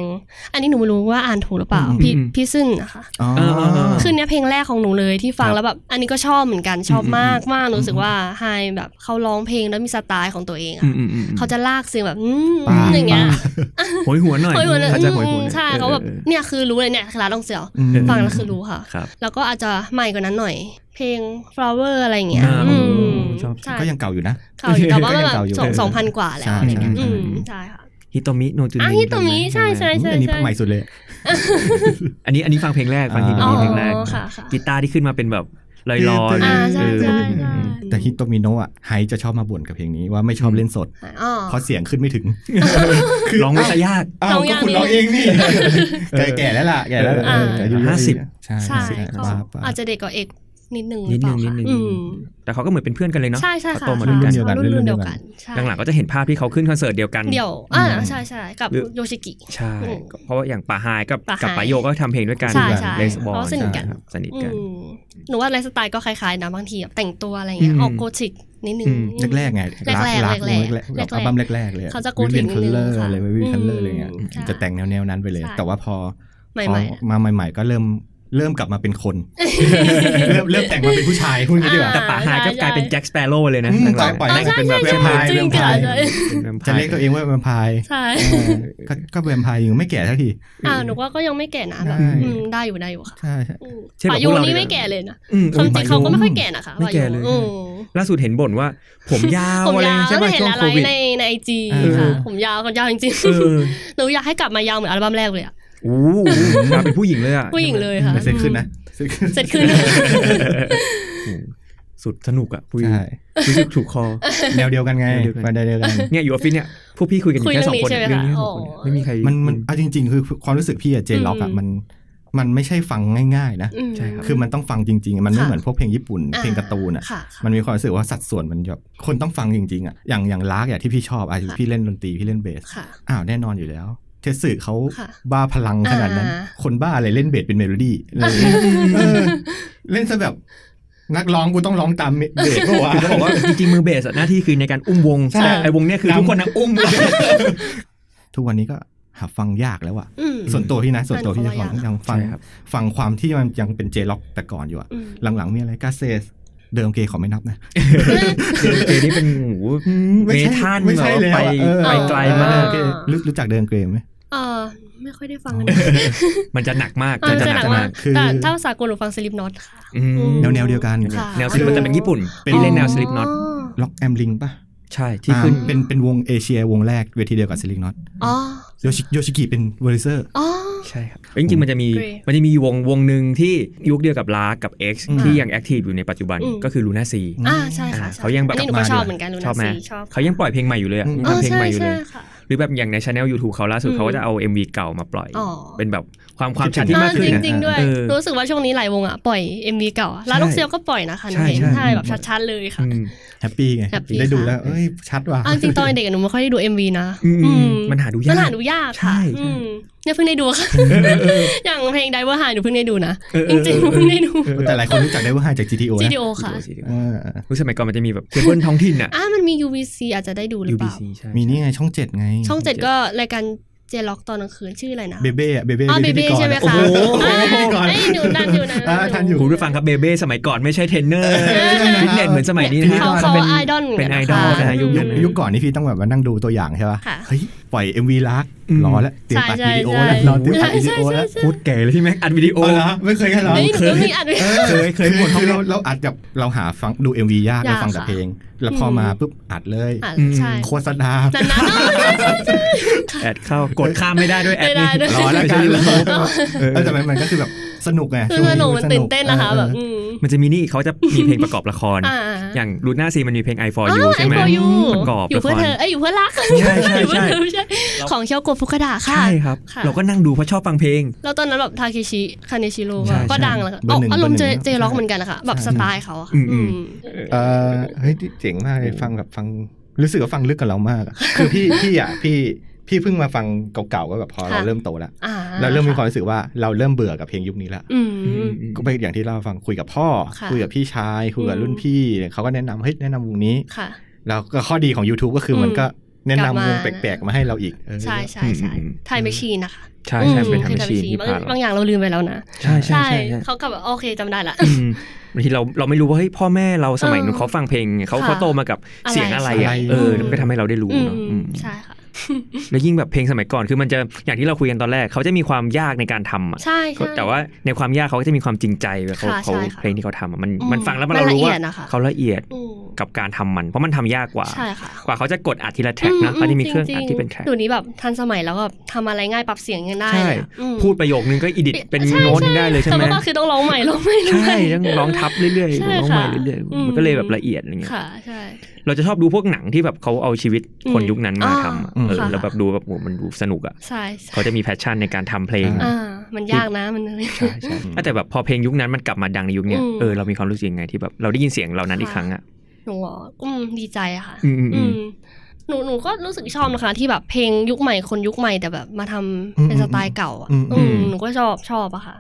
C: อันนี้หนูไม่รู้ว่าอ่านถูกหรือเปล่า
A: อืม
C: พี่
A: อืม
C: พี่ซึ่นนะคะ
B: อ๋อ
A: เออเออเออ
C: คือเนี้ยเพลงแรกของหนูเลยที่ฟัง
B: ครับ
C: แล้วแบบ อันนี้ก็ชอบเหมือนกันชอบ
A: อืม
C: มากมาก
B: อืม
C: รู้สึกว่าไฮแบบเขาร้องเพลงแล้วมีสไตล์ของตัวเอง
A: อื
C: อะ
A: มอืมอืม
C: เขาจะลากเสียงแบบอืม
B: ปา
C: อย่างเงี้ย
A: โหยหวนหน่อย
C: โหยหวน
A: เขาจะโหยห
C: อื
A: วน
C: ม
A: หน่อย
C: ใช่เขาแบบ
A: ออ
C: เนี่ยคือรู้เลยเนี่ยคือร้านลองเสี่ยว
B: อืม
C: ฟังแล้วคือรู้ค่ะ
A: ครับ
C: แล้วก็อาจจะใหม่กว่านั้นหน่อย เพลง flower อะไรอย่างเงี้ย
A: อ่า
C: อืม
B: ชอบ
C: ใช่
B: ก็ยังเก่าอยู่นะ
C: เก่าอยู่แต่ว่า
B: ก็
C: มัน
B: ยัง
C: แบบ
B: เก่าอยู่
C: สองสองพันกว่าแล้ว
B: ใช่
C: อะไรเงี้ย
B: ใช่
C: อืมใช่ค่ะ
A: ฮิโตมิโนจุ
C: อะ
A: นิ
C: ฮิโตมิใช่ใช่
B: อันนี้ใหม่สุดเลย
A: อันนี้อันนี้ฟังเพลงแรกฟังฮิโต
C: อ๋อ
A: มิเพลงแรก
C: ค่ะค่ะ
A: กีตาร์ที่ขึ้นมาเป็นแบบลอยๆ
C: อ่าใช่
A: เออ
C: ใช่ใช่
B: แต่ฮิโตมิโนะอะไฮจะชอบมาบ่นกับเพลงนี้ว่าไม่ชอบเล่นสด
C: อ๋อ
B: เพราะเสียงขึ้นไม่ถึง
A: ร้องไม่ใช่ยาก
B: อ้าว
C: ร้อง
B: ก็
C: ยาก
B: คุณ
C: นี่
B: ร้องเองนี่แก่แก่แล้วล่ะแก่แล้ว
C: อ่า
B: เอออายุเยอะ
A: ห้าสิบ
B: ใช่
C: ใช่
B: ห้าสิบ
C: เขา
B: บ้าบ้า
C: อาจจะเด็กกว่าเอก นิดนึงห
A: นิ
C: รือ
A: ด
C: เป
A: นึ
C: ล่าง
A: นิด
C: คะ
A: นึง
C: อืม
A: แต่เขาก็เหมือนเป็นเพื่อนกันเลยเนาะ
C: ใช่ใช่
A: เขา
C: ค่ะ
A: โตมา
C: ใช่
A: ด้วยกัน
B: เดียวกัน
C: รุ่น
B: รุ่
C: รุ่
B: น
C: น
B: เดี
C: เดี
B: ย
C: ยวว
B: กั
C: กันนใช่
A: หลังๆก็จะเห็นภาพที่เขาขึ้นคอนเสิร์ตเดียวกัน
C: เดี่ยวอ่า
A: อืม
C: ใช่ใช่กับ
A: หรือ
C: โยชิกิ
A: ใช่
C: อืม
A: เพราะว่าอย่างป่าไฮกับ
C: ป่าไฮ
A: กับป่าโยก็ทำเพลงด้วยกัน
C: ใช่ใช่
A: เลสบอล
C: เพราะสนิทกัน
A: สนิท
C: อื
A: กัน
C: มหนูว่าไลฟ์สไตล์ก็คล้ายๆนะบางทีแบบแต่งตัวอะไรเงี้ย
A: อืม
C: ออกโกธิกนิดนึง
A: อืม
B: แรกๆไง
C: แรกๆ
B: รัก
C: แรกๆ
B: แรกๆ
C: แรกๆ
B: อัลบั้มแรกๆเลย
C: เขาจะ
B: วิเวียน
C: Gothic
B: คัลเลอ
C: นิดนึ
B: ร์
C: งค่ะ
B: อะไรวิเวียนคัลเลอร์
C: อืม
B: อะไรเงี้ย
C: ใช่
B: จะแต่งแนวๆนั้นไปเลย
C: ใช่
B: แต่ว่าพอ
C: ใหม่
B: พอ
C: ๆ
B: มาใหม่ๆก็เริ่ม เริ่มกลับมาเป็นคน เริ่มเริ่มแต่งมาเป็นผู้ชายพูดงี้ดีกว่า
A: แต่ป่าไฮก็กลายเป็นแจ็คสเปโร่เลยนะ
B: อืม
A: หลังๆ
B: ปล่อย
A: นั่นก็เป็นแบบ
C: ใช่
A: แวม
C: ใช่
A: ไพร์
C: จริง
A: แวมไพร์
C: ใช่
A: เป็นแวมไพ
B: จะเรียกตัวเองว่าแวมไพร์
C: ใช่
B: เออก็ก็แวมไพร์อยู่ไม่แก่สักที
C: อ่าหนูว่าก็ยังไม่แก่นะแบบ
B: ได้
C: อืมได้อยู่ได้อยู่ค่ะ
B: ใช่ใช่
C: อืม
A: เช่นแบบ
C: ป่ายุ
A: พวกเรา
C: นี่
A: เนี่ย
C: ไม่แก่เลยนะ
A: อืม
C: ความจริงเขาก็ไม่ค่อย
A: ป่า
C: แก่นะคะ
A: ไม่แก่เลย
C: ป่าอืม
A: ล่าสุดเห็นบ่นว่า ผมยาว
C: ผม
A: อะไร
C: ยาว
A: ใช่ไหม
C: เห็น
A: ช่วง
C: อะไร
A: โควิด
C: ในในไอจี
A: เออ
C: ค่ะผมยาวเขายาวจริง
A: เออ
C: ๆหนูอยากให้กลับมายาวเหมือนอัลบั้มแรกเลยอะ
A: โอ้โหกลายเป็นผู้หญิงเลยอะ
C: ผู้หญิงเลยค่ะ
B: แต่เซ็ตขึ้นนะเซ็ตขึ้น
C: เสร็จขึ้น
A: โอ้โหสุดสนุกอะคุย
B: ใช่
A: รู้สึกถูกคอ
B: แนวเดียวกันไง
A: แนวเดียวกัน
B: มาแนวเดียวกัน
A: เนี่ยอยู่ออฟฟิศเนี่ยพวกพี่คุยกันอยู่
C: คุย
A: แค่สอง
C: เรื่อง
A: คน
C: นี้ใช่ไหม
A: เรื่องนี้
C: คะ
A: สองคน
C: อ๋อ
A: ไม่มีใคร
B: มันมันเอาจริง ๆ คือความรู้สึกพี่อะ J-Rock อะ
C: อืม
B: มันมันไม่ใช่ฟังง่ายๆนะ
C: อืม
A: ใช่ครับ
B: คือมันต้องฟังจริงๆ มันไม่
C: ค่ะ
B: เหมือนพวกเพลงญี่ปุ่น
C: อ่า
B: เพลงการ์ตูนอะ
C: ค่ะ
B: มันมีความรู้สึกว่าสัดส่วนมันแบบคนต้องฟังจริงๆอะอย่างอย่าง L'Arc อย่างที่พี่ชอบอะ
C: ค่ะ
B: พี่เล่นดนตรีพี่เล่นเบส
C: ค่ะ
B: อ้าวแน่นอนอยู่แล้วเท็ตสึเขา
C: ค่ะ
B: บ้าพลังขนาดนั้น
C: อ่า
B: คนบ้าอะไรเล่นเบสเป็นเมโลดี้อะไรอย่างเงี้ยเออเล่นซะแบบนักร้องกูต้องร้องตามเบสก็วะ
A: คือเขาบอกว่าจริงๆมือเบสอะหน้าที่คือในการอุ้มวง
B: ใช่
A: แต่ไอ้วงเนี่ยคือทุกคนนะอุ้ม
B: ทุกวันนี้ก็หาฟังยากแล้วอะ
C: อืม
B: ส่วนตัวพี่นะ ส่วนตัวพี่จะฟัง
C: ฟัง
B: ยังฟัง
A: ใช่ครับ
B: ฟังความที่มันยังเป็นเจล็อกแต่ก่อนอยู่อะ
C: อืม
B: หลังๆมีอะไรกาเซสเดิมเกย์ขอไม่นับนะ
A: เอนี่เป็นหมู
B: ไม่ใช่
A: เมทัล
B: ไม่ใช่
A: แบบ
B: แล้ว
A: ไป
B: อะเออ
A: ไปไกลมาก
B: เดิมเกย์รู้รู้จักเดิมเกย์ไหม
C: เออไม่ค่อยได้ฟังกัน
A: มันจะหนักมาก
C: เออจะหนักมาก
B: คือ
C: แต่ถ้าภาษากลหนูฟังสลิปน็อตค่ะ
A: อืม
C: อืม
B: แนวแนวเดียวกัน
C: ค่ะ
A: แนวสลิปมันจะเป็นญี่ปุ่น
B: เป็น
A: ที่เล่นแนวสลิปน็อต
B: ล็อกแอมลิงป่ะ
A: ใช่ที่ขึ้น
B: อ่าเป็นเป็นวงเอเชียวงแรกเวทีเดียวกับซิลิงน็อต
C: อ๋อ
B: โยชิโยชิกิเป็นเวอร์เซอร์
C: อ๋อ
A: ใช่ครับจริงๆมันจะมี
C: Grey
A: มันจะมีวงวงหนึ่งที่ยุคเดียวกับลากับ X
B: อืม
A: ที่ยังแอคทีฟอยู่ในปัจจุบัน
C: อืม
A: ก็คือลูน่าซี
C: อ่าใช่ค่ะใช่
A: เขายังแบบ
C: อันนี้หนู
B: กลั
C: ก็
B: บมา
C: ชอบ
B: ด้วย
C: เหมือนกันลู
A: ชอบไหม
C: น่าซีชอบ
A: เขายังปล่อยเพลงใหม่อยู่เลยอะ
B: อืม
C: อ๋อ
A: ทำเพลง
C: ใช่
A: ใหม่อยู่เล
C: ใช่
A: ย
C: ค่ะ
A: หรือแบบอย่างในช anel YouTube เขาล่าสุด
C: อืม
A: เขาก็จะเอา MV เก่ามาปล่อย
C: อ๋อ
A: เป็นแบบ ความความชัดที่มาก
C: อ่
A: ขึ้น
C: จ
A: นะ
C: ริงๆด้วย
A: เออ
C: รู้สึกว่าช่วงนี้หลายวงอะปล่อย MV เก่าแล้วลูกเซียวก็ปล่อยนะคะหนู
A: ใช่
C: เห็น
A: ใช่
C: ใช่แบบชัดๆเลยค่ะ
A: อืม
B: แฮปปี้ไง
C: แฮปปี้
B: ได้ดู
C: ค่ะ
B: แล้วเอ้ยชัดว่ะ
C: เอาจริงๆตอนเด็กอะหนูไม่ค่อยได้ดู MV นะ
A: อืม
C: อื
A: มันหาดูยาก
C: มันหาดูยากค่ะ
A: ใช่ใช่
C: อืมเนี่ยเพิ่งได้ดูค่ะ อย่างเพลง Diver High หนูเพิ่งได้ดูนะ
A: เออเอ
C: จ
A: อ
C: ริงๆเพิ่งได้ดู
A: เออ
B: แต่หลายคนรู้จักได้ว่าให้จาก GTO นะ
C: GTO ค่ะ
B: เออ
A: รู้สมัยก่อนมันจะมีแบบเคเบิลท้องถิ่นอะ
C: อ่ามันมี UVC อาจจะได้ดูหรือเปล่า
A: UBC ใช่
B: มีนี่ไงช่องเจ็ดไง
C: ช่องเจ็ดก็รายการ เจล็อกตอนกลางคืนชื่ออะไรนะ
B: เบเบ้อะเบเบ้
C: อ๋อเบ
B: เป็นพิ
C: เบ้
B: ธีกร
C: ใช่ไหม
B: โอ้
C: คะ
B: โห
C: อ่า
B: เป็นพิธีกร
C: เอ้ยหนูนั่นอยู่นะ
B: อ่าทันอยู่
A: คุณผู้ฟังครับเบเบ้สมัยก่อนไม่ใช่เทรนเนอร์ฟิตเนสเหมือนสมัยนี้นะฮะ
C: เขาเขา
A: เป็น
C: ไอดอลเหมือน
A: เป็น
C: กั
A: ไอดอล
C: ค่ะ
A: นะยุค
B: ยุ
A: นั้
B: คนยุคก่อนนี่พี่ต้องแบบมานั่งดูตัวอย่างใช่ป่ะ
C: ค่ะ
B: เฮ้ย ปล่อย MV ลัก
A: อืม
B: รอแล้วเตรียมอัด
C: ใช่
B: วิดีโอ
C: ใช่
B: แล้วรอเตรียมอัดวิดี
C: ใช่
B: โอ
C: ใช่
B: แล้ว
C: ใช่
A: โคตรเก๋เลยที่แม็กอัดวิดีโอ
B: โอ้เหรอไม่เคยแค่เรา
C: เฮ้ยหนูก็มีอัดไว้
A: เคยเคยหมดห้อง
B: คือเราเราอัดแบบเราหาฟังดู MV ยาก
C: ยาก
B: เราฟังแต่
C: ค่ะ
B: เพลง แล้วพอมาปุ๊บอัดเลย
C: อะ
A: อืม
C: ใช่
B: โฆษณา
C: นานๆเออใช่ใช่ใช่
A: ad เข้ากดข้ามไม่ได้ด้วย ad
C: ไม่ได้ด้วย
B: รอแล้วกัน
A: ไม่ใช่ YouTube เออ
B: เออแต่มันมันก็คือแบบสนุกไง
C: คือสนุกมันตื่นเต้นนะคะแบบ
B: เออ
C: อื ม
A: มันจะมีนี่เขาจะมีเพลงประกอบละคร
C: อ่า
A: อย่าง Luna Sea มันมีเพลง I for
C: อ๋อ
A: you ใช่ไหม
C: I for you
A: ประกอบละครอยู่
C: เพื่อเธอเอ้ยอยู่เพื่อรัก
A: ใช่ใช่
C: อยู่เพื่อเธอใช่ไม่ใช่ของเคียวโกะฟุคาดะค่ะ
A: ใช่ครับ
C: ค่ะ
A: เราก็นั่งดูเพราะชอบฟังเพลง
C: แล้วตอนนั้นแบบทาเคชิคาเนชิโร่
A: ใช่
C: ก็
A: ใช่
C: ดังแล้วค่ะ
B: เบอร์หนึ่ง
C: อารมณ์ J
B: เบอร์หนึ่ง
C: J-Rock เหมือนกันนะคะแบบ
B: ใช่
C: สไตล์เขาอะค่ะ
A: อืมอืม
C: อืม
B: เออเฮ้ยเจ๋งมากเลยฟังแบบฟังรู้สึกว่าฟังลึกกับเรามากอะคือพี่พี่อะพี่ พี่เพิ่งมาฟังเก่าๆก็แบบพอเราเริ่มโตแล้ว
C: อ่า
B: เราเริ่มมีความรู้สึกว่าเราเริ่มเบื่อกับเพลงยุคนี้ละ
C: อืม
B: ก็ไปอย่างที่เราฟังคุยกับพ่อ
C: ค่ะ
B: คุยกับพี่ชาย คุยกับ
C: อืม
B: รุ่นพี่เขาก็แนะนำเฮ้ยแนะนำวงนี้
C: ค่ะ
B: แล้วก็ข้อดีของ YouTube ก็คืออ
C: ม
B: มันก็แนะ
C: กลับ
B: นำ
C: มาว
B: งแปลกๆ มาให้เราอีกเออ
C: ใช่ใช่ใช่
A: อืม
C: ไทยแมชชีนนะคะ
A: ใช่ใช่เป็น
C: อื
A: ทำ
C: คือ
A: แมชชีน
C: Time
A: ที่
C: Machine
A: พาเรา
C: บางอย่างเราลืมไปแล้วนะ
A: ใช่ใช่ใช่ใช่
C: เขากลับแบบโอเคจำได้ละ
A: อืมบางทีเราเราไม่รู้ว่าเฮ้ยพ่อแม่เราสมัยนู้น
C: เออ
A: เขาฟังเพลงไงเขา
C: ค่ะ
A: เขาโตมากับเสียงอะไรอะ
B: อะไร
A: เออ
C: อืม
A: มันก็ทำให้เราได้รู้
C: อืม
A: เนาะอืม
C: ใช่ค่ะ
A: แล้วยิ่งแบบเพลงสมัยก่อนคือมันจะอย่างที่เราคุยกันตอนแรก เขาจะมีความยากในการทำอะ
C: ใช่ใช่
A: แต่ว่าในความยากเขาก็จะมีความจริงใจแบบเขา
C: ค่ะ
A: เขา
C: ใช่ค่ะ
A: เพลงที่เขาทำอะมัน
C: อืม
A: มันฟังแล้ว
C: มัน
A: เรารู้ว่า
C: ละเอียดนะคะ
A: เขาละเอียด
C: อืม
A: กับการทำมัน เพราะมันทำยากกว่า
C: ใช่ค่ะ
A: กว่าเขาจะกดอัดทีละแทร็กนะเขาจะมีเครื่องอัดที่เป็นแทร็ก
C: เดี๋ยวนี้แบบทันสมัยแล้วก็ทำอะไรง่ายปรับเสียงยังได้
A: ใช่
C: เลยอะอืม
A: พูดประโยคนึงก็ edit เป็น
C: ใช่
A: โน้ตนึงได้เลยใช่ไหม
C: แต่เมื่อก่อนคือต้องร้องใหม่ร้องใหม่ร้องให
A: ใช่
C: ม่
A: ต้องร้องทับเรื่อย
C: ใช่
A: ๆร้องใหม่
C: ค่ะ
A: เรื่อย
C: อืม
A: ๆมันก็เลยแบบละเอียดอะไรเงี้ย
C: ค่ะใช่
A: เราจะชอบดูพวกหนังที่แบบเขาเอาชีวิตคนยุคนั้นมาทำอะ
B: อืม
A: เออ
C: ค่ะ
A: แล้วแบบดูแบบโหมันดูสนุกอะ
C: ใช่ใช่
A: เขาจะมี passion ในการทำเพลง
B: อ่า
C: อ่ามันยากนะมัน
A: ใช่ใช่แต่แบบพอเพลงยุคนั้นมันกลับมาดังในยุคเนี้ย
C: อืม
A: เออเรามีความรู้สึกยังไงที่แบบเราได้ยินเสียงเหล่านั้นอีกครั้งอะ
C: หนูอะอืมดีใจอะค่ะ
A: อืมอืมอืม
C: อืมหนูหนูก็รู้สึกชอบนะคะ ที่แบบเพลงยุคใหม่คนยุคใหม่แต่แบบมาทำเป็นสไตล์เก่าอะ
B: อืมอื
C: อื
B: ม
C: มหนูก็ชอบชอบอะค่ะ